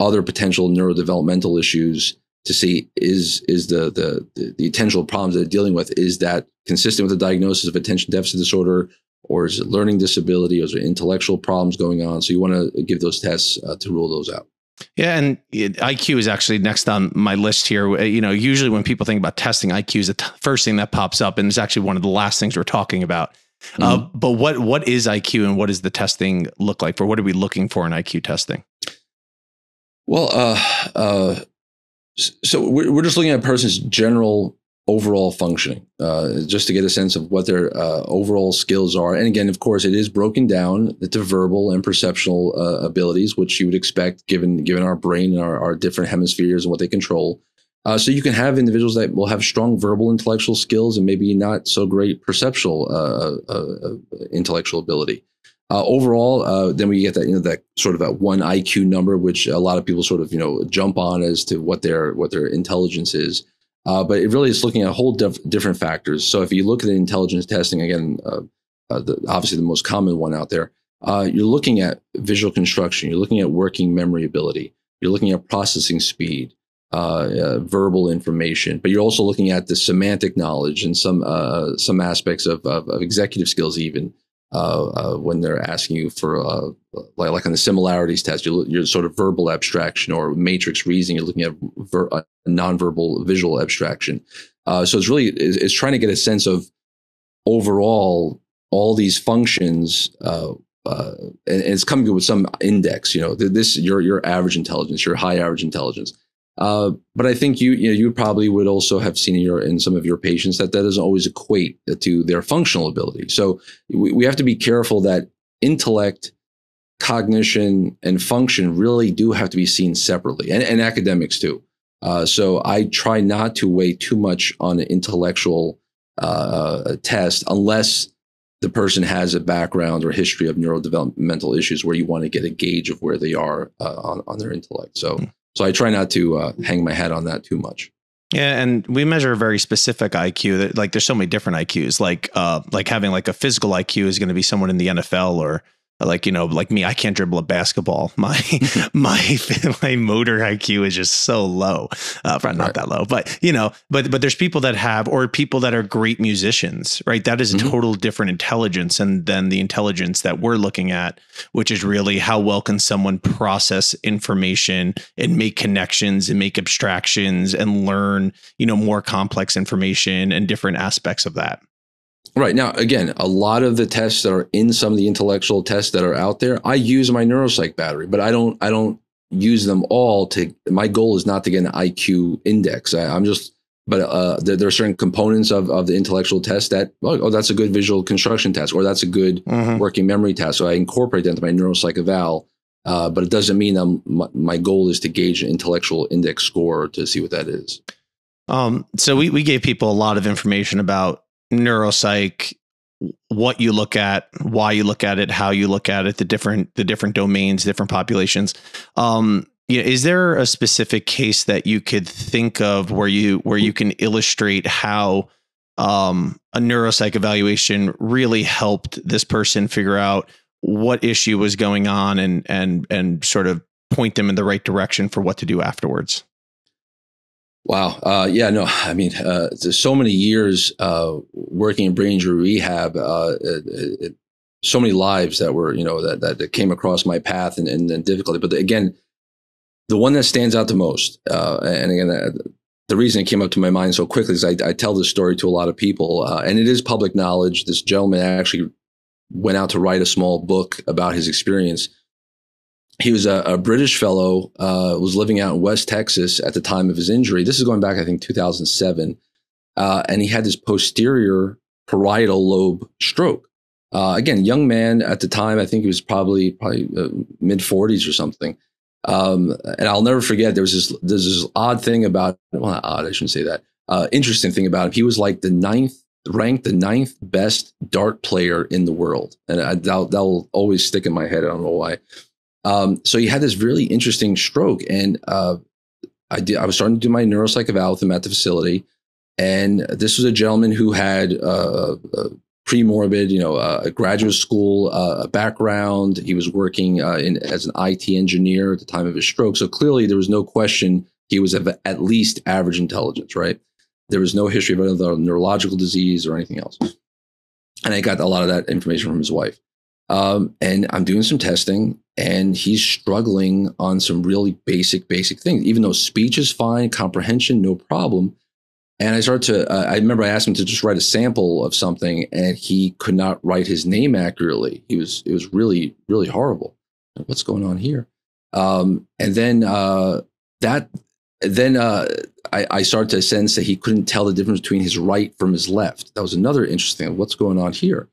other potential neurodevelopmental issues to see is is the the the, the potential problems that they're dealing with is that consistent with the diagnosis of attention deficit disorder or is it learning disability or is there intellectual problems going on so you want to give those tests uh, to rule those out yeah, and IQ is actually next on my list here. You know, usually when people think about testing, IQ is the t- first thing that pops up, and it's actually one of the last things we're talking about. Uh, mm-hmm. Uh, but what what is IQ, and what does the testing look like? For what are we looking for in IQ testing? Well, uh, uh, so we're, we're just looking at a person's general overall functioning, uh, just to get a sense of what their uh, overall skills are. And again, of course, it is broken down into verbal and perceptual uh, abilities, which you would expect given given our brain and our, our different hemispheres and what they control. Uh, so you can have individuals that will have strong verbal intellectual skills and maybe not so great perceptual uh, uh, intellectual ability. overall, then we get that you know that sort of that one IQ number, which a lot of people sort of you know jump on as to what their what their intelligence is. Uh, but it really is looking at a whole diff- different factors. So if you look at the intelligence testing, again, uh, uh, the, obviously the most common one out there, uh, you're looking at visual construction, you're looking at working memory ability, you're looking at processing speed, uh, uh, verbal information, but you're also looking at the semantic knowledge and some some aspects of, of, of executive skills even. Uh, uh, when they're asking you for uh, like, like on the similarities test, you're, you're, sort of verbal abstraction or matrix reasoning. You're looking at ver- nonverbal visual abstraction. Uh, so it's really it's, it's, trying to get a sense of overall all these functions. Uh, uh, and, and, it's coming with some index, you know, this your your average intelligence, your high average intelligence. Uh, but I think you you, know, you probably would also have seen in your in some of your patients that that doesn't always equate to their functional ability. So we, we have to be careful that intellect, cognition, and function really do have to be seen separately, and, and academics too. Uh, so I try not to weigh too much on an intellectual uh, test unless the person has a background or history of neurodevelopmental issues where you want to get a gauge of where they are uh, on, on their intellect. So. Mm. So I try not to uh, hang my hat on that too much. Yeah, and we measure a very specific IQ. Like, there's so many different IQs. Like, uh, like having like a physical IQ is going to be someone in the NFL or like you know like me i can't dribble a basketball [laughs] my my my motor iq is just so low uh not right. that low but you know but but there's people that have or people that are great musicians right that is a mm-hmm. total different intelligence and than the intelligence that we're looking at which is really how well can someone process information and make connections and make abstractions and learn you know more complex information and different aspects of that Right. Now, again, a lot of the tests that are in some of the intellectual tests that are out there, I use my neuropsych battery, but I don't, I don't use them all to, my goal is not to get an IQ index. I, am just, but uh, there, there, are certain components of, of the intellectual test that, oh, oh, that's a good visual construction test, or that's a good mm-hmm. working memory test. So I incorporate that into my neuropsych eval. Uh, but it doesn't mean I'm, my, my goal is to gauge an intellectual index score to see what that is. Um, so we, we gave people a lot of information about neuropsych, what you look at, why you look at it, how you look at it, the different the different domains, different populations. Um, yeah, is there a specific case that you could think of where you where you can illustrate how um, a neuropsych evaluation really helped this person figure out what issue was going on and and and sort of point them in the right direction for what to do afterwards? Wow. Uh, yeah, no, I mean, uh, so many years uh, working in brain injury rehab, uh, it, it, so many lives that were, you know, that, that, that came across my path and, and, and difficulty. But the, again, the one that stands out the most, uh, and again, uh, the reason it came up to my mind so quickly is I, I tell this story to a lot of people, and it is public knowledge. This gentleman actually went out to write a small book about his experience he was a, a British fellow, uh, was living out in West Texas at the time of his injury. This is going back, I think, 2007. Uh, and he had this posterior parietal lobe stroke. Uh, again, young man at the time, I think he was probably probably uh, mid 40s or something. Um, and I'll never forget there was this there's this odd thing about well odd I shouldn't say that uh, interesting thing about him he was like the ninth ranked the ninth best dart player in the world and I, that'll, that'll always stick in my head I don't know why um, so he had this really interesting stroke, and uh, I did. I was starting to do my neuropsych eval with him at the facility, and this was a gentleman who had uh, a pre-morbid, you know, a graduate school uh, background. He was working uh, in, as an IT engineer at the time of his stroke, so clearly there was no question he was of at least average intelligence, right? There was no history of other neurological disease or anything else, and I got a lot of that information from his wife. Um, and I'm doing some testing, and he's struggling on some really basic, basic things. Even though speech is fine, comprehension, no problem. And I started to, uh, I remember I asked him to just write a sample of something, and he could not write his name accurately. He was, it was really, really horrible. What's going on here? Um, and then uh, that, then uh, I, I started to sense that he couldn't tell the difference between his right from his left. That was another interesting. What's going on here?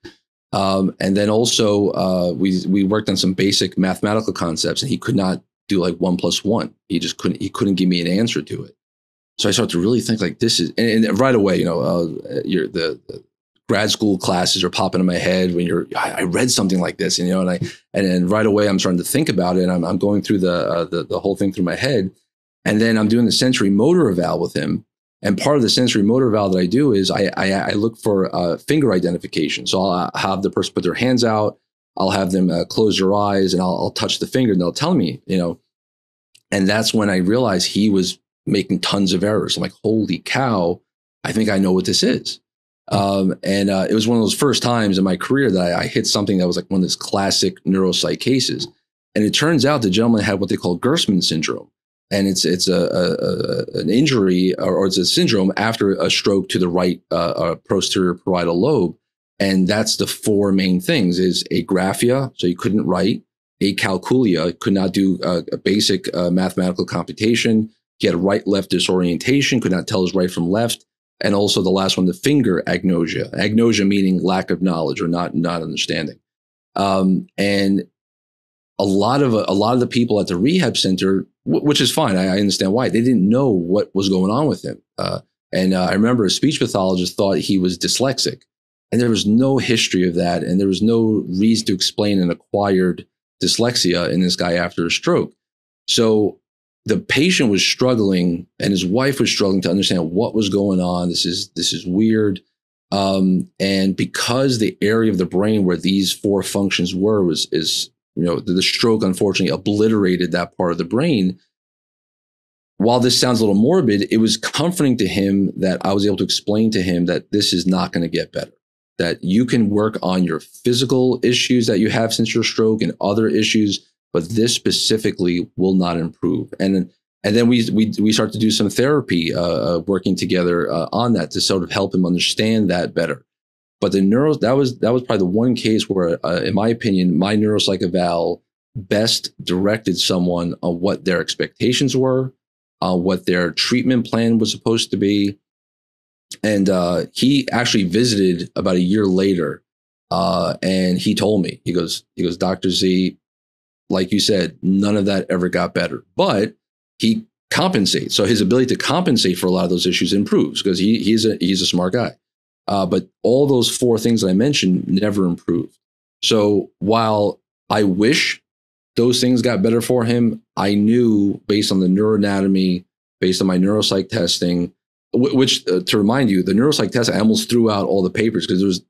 Um, and then also uh, we we worked on some basic mathematical concepts, and he could not do like one plus one. He just couldn't he couldn't give me an answer to it. So I started to really think like this is, and, and right away, you know, uh, the, the, grad school classes are popping in my head when you're I, I, read something like this, and you know, and I and then right away I'm starting to think about it. And I'm, I'm going through the, uh, the the whole thing through my head, and then I'm doing the sensory motor eval with him, and part of the sensory motor eval that I do is I, I, I look for uh, finger identification. So I'll uh, have the person put their hands out. I'll have them uh, close their eyes and I'll, I'll touch the finger and they'll tell me, you know. And that's when I realized he was making tons of errors. I'm like, holy cow, I think I know what this is. Um, and uh, it was one of those first times in my career that I, I, hit something that was like one of those classic neuropsych cases. And it turns out the gentleman had what they call Gerstmann syndrome and it's it's a, a, a an injury or, or, it's a syndrome after a stroke to the right uh, posterior parietal lobe, and that's the four main things: is agraphia, so you couldn't write; acalculia, could not do uh, a basic uh, mathematical computation. He had right-left disorientation, could not tell his right from left, and also the last one, the finger agnosia. Agnosia meaning lack of knowledge or not not understanding. Um, and a lot of a lot of the people at the rehab center which is fine. I, I, understand why they didn't know what was going on with him. Uh, and uh, I remember a speech pathologist thought he was dyslexic, and there was no history of that, and there was no reason to explain an acquired dyslexia in this guy after a stroke. So the patient was struggling, and his wife was struggling to understand what was going on. This is this is weird. Um, and because the area of the brain where these four functions were was is you know, the, the stroke unfortunately obliterated that part of the brain. While this sounds a little morbid, it was comforting to him that I was able to explain to him that this is not going to get better. That you can work on your physical issues that you have since your stroke and other issues, but this specifically will not improve. And and then we we we start to do some therapy, uh, uh, working together uh, on that to sort of help him understand that better. But the neuro that was that was probably the one case where, uh, in my opinion, my neuropsych eval best directed someone on what their expectations were, uh, what their treatment plan was supposed to be, and uh, he actually visited about a year later, uh, and he told me he goes he goes Doctor Z, like you said, none of that ever got better, but he compensates. So his ability to compensate for a lot of those issues improves because he he's a he's a smart guy. Uh, but all those four things I mentioned never improved. So while I wish those things got better for him, I knew based on the neuroanatomy, based on my neuropsych testing, which uh, to remind you, the neuropsych test, I almost threw out all the papers because there was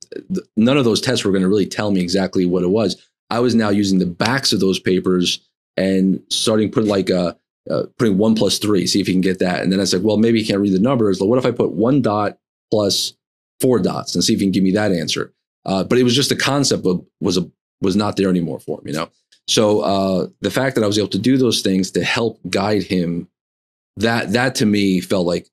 none of those tests were going to really tell me exactly what it was. I was now using the backs of those papers and starting put like a uh, putting one plus three, see if you can get that. And then I said, well, maybe you can't read the numbers. What if I put one dot plus four dots and see if you can give me that answer? Uh, but it was just the concept of was a was not there anymore for him, you know. So uh, the fact that I was able to do those things to help guide him, that that to me felt like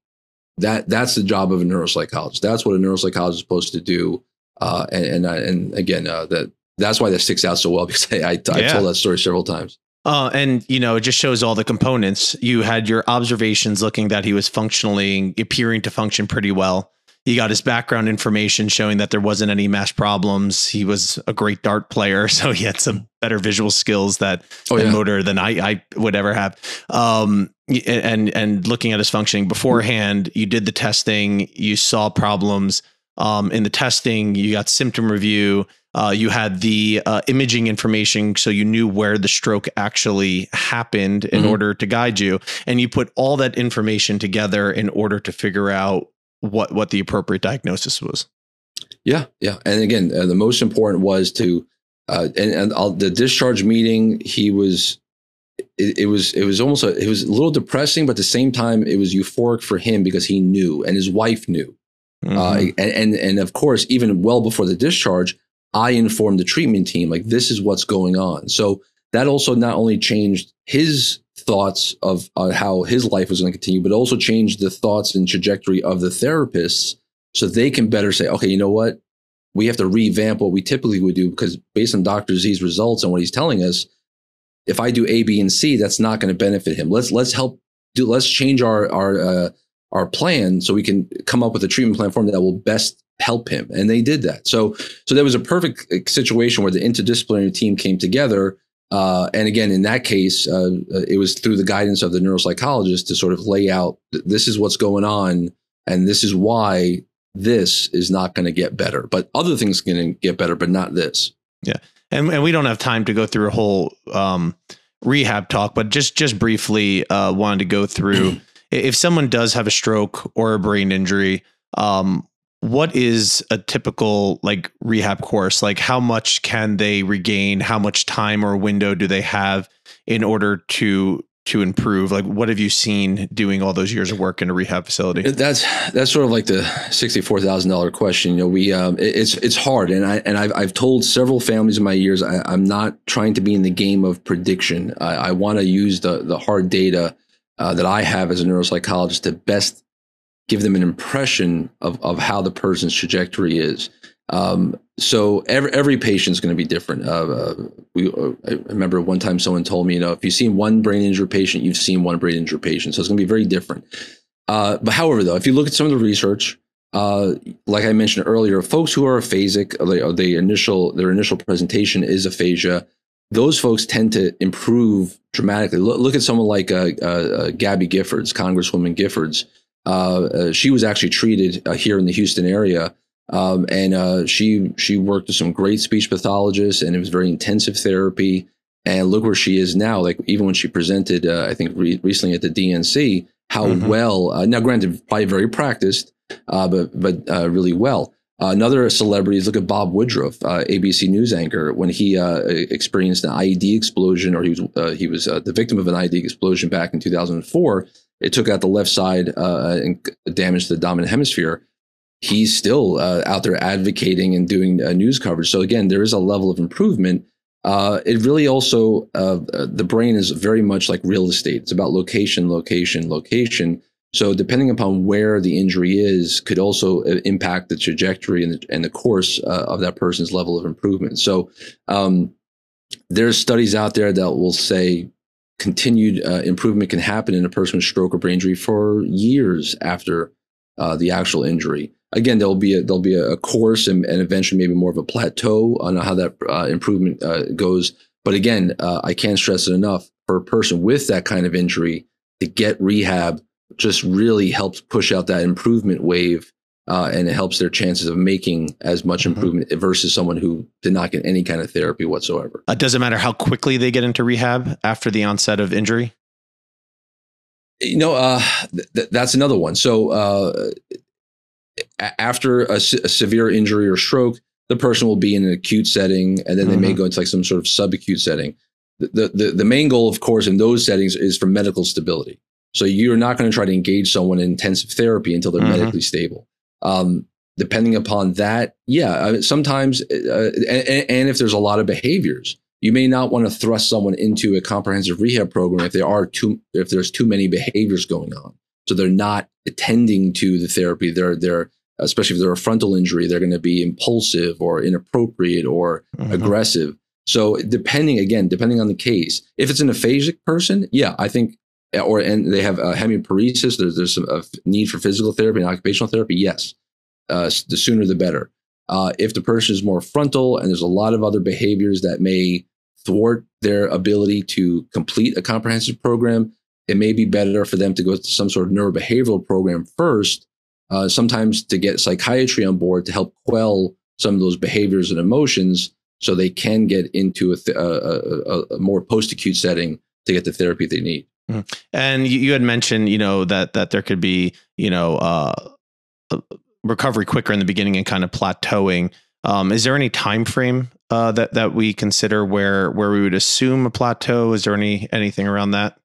that that's the job of a neuropsychologist. That's what a neuropsychologist is supposed to do. Uh, and and, and again, uh, that that's why that sticks out so well [laughs] because I, I, I yeah. told that story several times. Uh, and you know, it just shows all the components. You had your observations looking that he was functionally appearing to function pretty well. You got his background information showing that there wasn't any mesh problems. He was a great dart player, [laughs] so he had some better visual skills that oh, yeah. motor than I, I would ever have. Um, and and looking at his functioning beforehand, you did the testing, you saw problems um, in the testing, you got symptom review uh, you had the uh, imaging information, so you knew where the stroke actually happened in mm-hmm. order to guide you, and you put all that information together in order to figure out what what the appropriate diagnosis was. Yeah, yeah, and again, uh, the most important was to, uh, and, and the discharge meeting. He was, it, it, was, it was almost, a, it was a little depressing, but at the same time, it was euphoric for him because he knew, and his wife knew, mm-hmm. uh, and, and and of course, even well before the discharge, I informed the treatment team, like, this is what's going on. So that also not only changed his thoughts of uh, how his life was going to continue, but also change the thoughts and trajectory of the therapists so they can better say, okay, you know what? We have to revamp what we typically would do because based on Dr. Z's results and what he's telling us, if I do A, B, and C, that's not going to benefit him. Let's let's help do let's change our our uh, our plan so we can come up with a treatment plan for him that will best help him. And they did that. So, so there was a perfect uh, situation where the interdisciplinary team came together. Uh, and again, in that case, uh, uh, it was through the guidance of the neuropsychologist to sort of lay out this is what's going on, and this is why this is not going to get better. But other things can get better, but not this. Yeah, and and we don't have time to go through a whole um, rehab talk, but just just briefly uh, wanted to go through [clears throat] if someone does have a stroke or a brain injury. Um, what is a typical like rehab course? Like how much can they regain? How much time or window do they have in order to to improve? Like what have you seen doing all those years of work in a rehab facility? That's that's sort of like the $64000 question. You know we um, it, it's it's hard. And i and i've, I've told several families in my years I, am not trying to be in the game of prediction. I, I want to use the the hard data uh, that i have as a neuropsychologist to best give them an impression of, of how the person's trajectory is. Um, so every every patient is going to be different. Uh, uh, we uh, I remember one time someone told me, you know, if you've seen one brain injury patient, you've seen one brain injury patient. So it's going to be very different. Uh, but however, though, if you look at some of the research, uh, like I mentioned earlier, folks who are aphasic, they, the initial their initial presentation is aphasia. Those folks tend to improve dramatically. Look, look at someone like uh, Gabby Giffords, Congresswoman Giffords. Uh, uh, she was actually treated uh, here in the Houston area. Um, and uh, she she worked with some great speech pathologists, and it was very intensive therapy. And look where she is now. Like even when she presented, uh, I think re- recently at the DNC, how mm-hmm. well. now, granted, probably very practiced, but but really well. another celebrity is look at Bob Woodruff, ABC News anchor, when he experienced an IED explosion, or he was he was the victim of an IED explosion back in 2004 it took out the left side uh, and damaged the dominant hemisphere. He's still uh, out there advocating and doing uh, news coverage. So again, there is a level of improvement. Uh, it really also uh, uh, the brain is very much like real estate. It's about location, location, location. So depending upon where the injury is, could also impact the trajectory and the, and the course of that person's level of improvement. So um, there's studies out there that will say continued uh, improvement can happen in a person with stroke or brain injury for years after uh, the actual injury. Again, there'll be a, there'll be a course and, and eventually maybe more of a plateau on how that uh, improvement uh, goes. But again, uh, I can't stress it enough. For a person with that kind of injury, to get rehab just really helps push out that improvement wave uh, and it helps their chances of making as much mm-hmm. improvement versus someone who did not get any kind of therapy whatsoever. Uh, does it matter how quickly they get into rehab after the onset of injury? You know, uh, th- that's another one. So uh, after a, se- a, severe injury or stroke, the person will be in an acute setting, and then mm-hmm. they may mm-hmm. go into like some sort of subacute setting. The, the the main goal, of course, in those settings is for medical stability. So you're not going to try to engage someone in intensive therapy until they're mm-hmm. medically stable. Um, depending upon that, yeah, sometimes, uh, and, and, if there's a lot of behaviors, you may not want to thrust someone into a comprehensive rehab program if there are too, if there's too many behaviors going on. So they're not attending to the therapy. They're, they're, especially if they're a frontal injury, they're going to be impulsive or inappropriate or mm-hmm. aggressive. So depending again, depending on the case, if it's an aphasic person, yeah, I think or and they have uh, hemiparesis. There's there's uh, need for physical therapy and occupational therapy. Yes, uh, the sooner the better. Uh, if the person is more frontal and there's a lot of other behaviors that may thwart their ability to complete a comprehensive program, it may be better for them to go to some sort of neurobehavioral program first. Uh, sometimes to get psychiatry on board to help quell some of those behaviors and emotions, so they can get into a, th- a, a, a more post-acute setting to get the therapy they need. Mm-hmm. And you, you, had mentioned, you know, that that there could be, you know, uh, recovery quicker in the beginning and kind of plateauing. Um, is there any time frame uh, that that we consider where where we would assume a plateau? Is there any anything around that?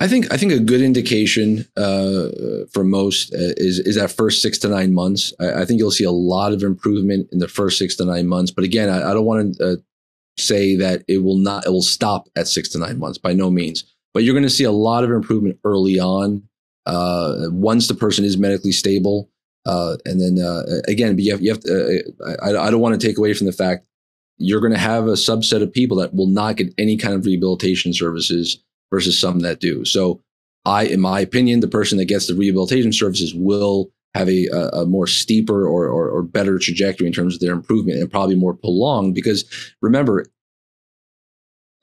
I think I think a good indication uh, for most uh, is is that first six to nine months. I, I, think you'll see a lot of improvement in the first six to nine months. But again, I, I don't want to uh, say that it will not it will stop at six to nine months by no means but you're going to see a lot of improvement early on uh, once the person is medically stable. Uh, and then uh, again, you have, you have to, uh, I, I, don't want to take away from the fact you're going to have a subset of people that will not get any kind of rehabilitation services versus some that do. So I, in my opinion, the person that gets the rehabilitation services will have a, a more steeper or, or, or better trajectory in terms of their improvement and probably more prolonged because remember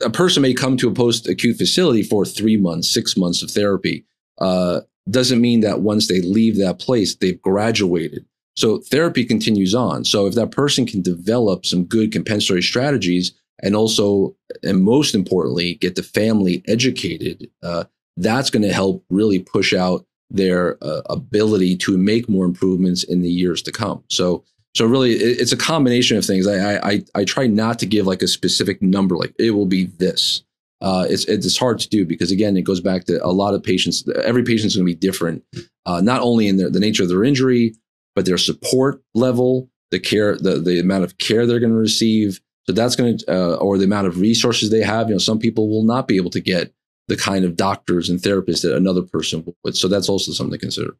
a person may come to a post acute facility for three months, six months of therapy. Uh, doesn't mean that once they leave that place, they've graduated. So therapy continues on. So if that person can develop some good compensatory strategies and also, and most importantly, get the family educated, uh, that's going to help really push out their uh, ability to make more improvements in the years to come. So so really, it's a combination of things. I, I I try not to give like a specific number, like it will be this. Uh, it's it's hard to do because again, it goes back to a lot of patients. Every patient is going to be different, uh, not only in their, the nature of their injury, but their support level, the care, the the amount of care they're going to receive. So that's going to, uh, or the amount of resources they have. You know, some people will not be able to get the kind of doctors and therapists that another person would. So that's also something to consider.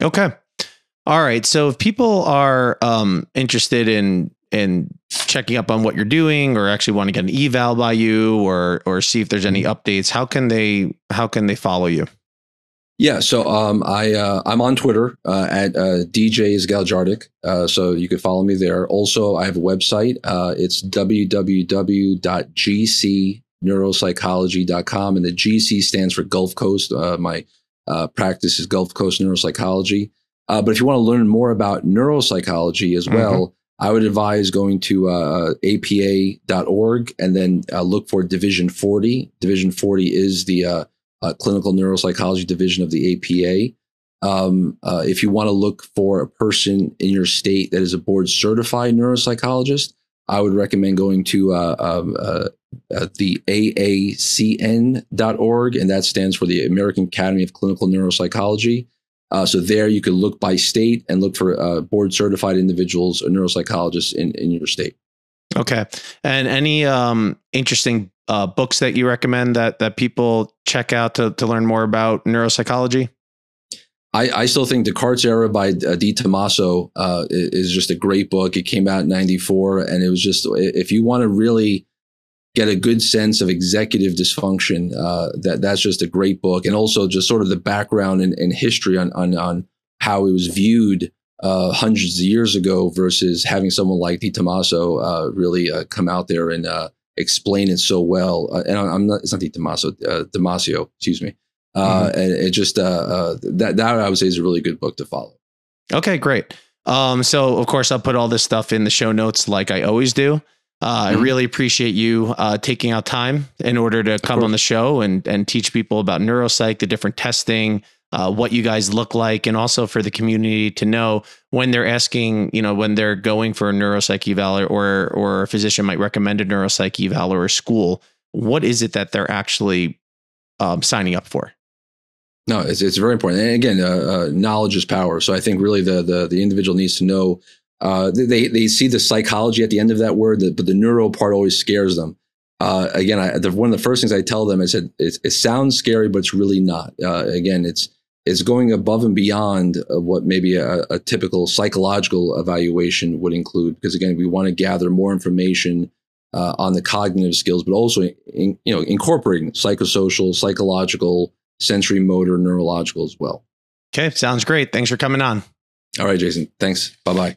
Okay. All right. So if people are um, interested in in checking up on what you're doing, or actually want to get an eval by you, or or see if there's any mm-hmm. updates, how can they how can they follow you? Yeah, so um, I uh, I'm on Twitter uh, at uh, DJ Zgaljardic, uh, so you can follow me there. Also, I have a website. Uh, it's www.gcneuropsychology.com, and the GC stands for Gulf Coast. Uh, my uh, practice is Gulf Coast Neuropsychology. Uh, but if you want to learn more about neuropsychology as mm-hmm. well, mm-hmm. I would advise going to uh, apa.org and then uh, look for Division 40. Division 40 is the uh, uh, clinical neuropsychology division of the APA. Um, uh, if you want to look for a person in your state that is a board certified neuropsychologist, I would recommend going to um, the AACN.org, and that stands for the American Academy of Clinical Neuropsychology. Uh, so there you can look by state and look for uh, board certified individuals or neuropsychologists in, in your state. Okay. And any um, interesting uh, books that you recommend that that people check out to, to learn more about neuropsychology? I, I still think Descartes' Error by uh, Di Tommaso uh, is just a great book. It came out in 94 and it was just, if you want to really get a good sense of executive dysfunction. Uh, that that's just a great book, and also just sort of the background and, and history on, on on how it was viewed uh, hundreds of years ago versus having someone like Di Tommaso uh, really uh, come out there and uh, explain it so well. Uh, and I'm not it's not Di Tommaso, Damasio, excuse me. Uh, mm-hmm. And it just uh, uh, that that I would say is a really good book to follow. Okay, great. Um, so of course I'll put all this stuff in the show notes like I always do. Uh, mm-hmm. I really appreciate you uh, taking out time in order to come on the show and and teach people about neuropsych, the different testing, uh, what you guys look like, and also for the community to know when they're asking, you know, when they're going for a neuropsych eval or or a physician might recommend a neuropsych eval or a school, what is it that they're actually um, signing up for? No, it's, it's very important. And again, uh, uh, knowledge is power. So I think really the the, the individual needs to know. Uh, they they see the psychology at the end of that word, but the neuro part always scares them. Uh, again, I, the, one of the first things I tell them, I said, it, it sounds scary, but it's really not. Uh, again, it's it's going above and beyond what maybe a, a, typical psychological evaluation would include. Because again, we want to gather more information uh, on the cognitive skills, but also in, you know incorporating psychosocial, psychological sensory motor neurological as well. Okay, sounds great. Thanks for coming on. All right, Jason. Thanks. Bye bye.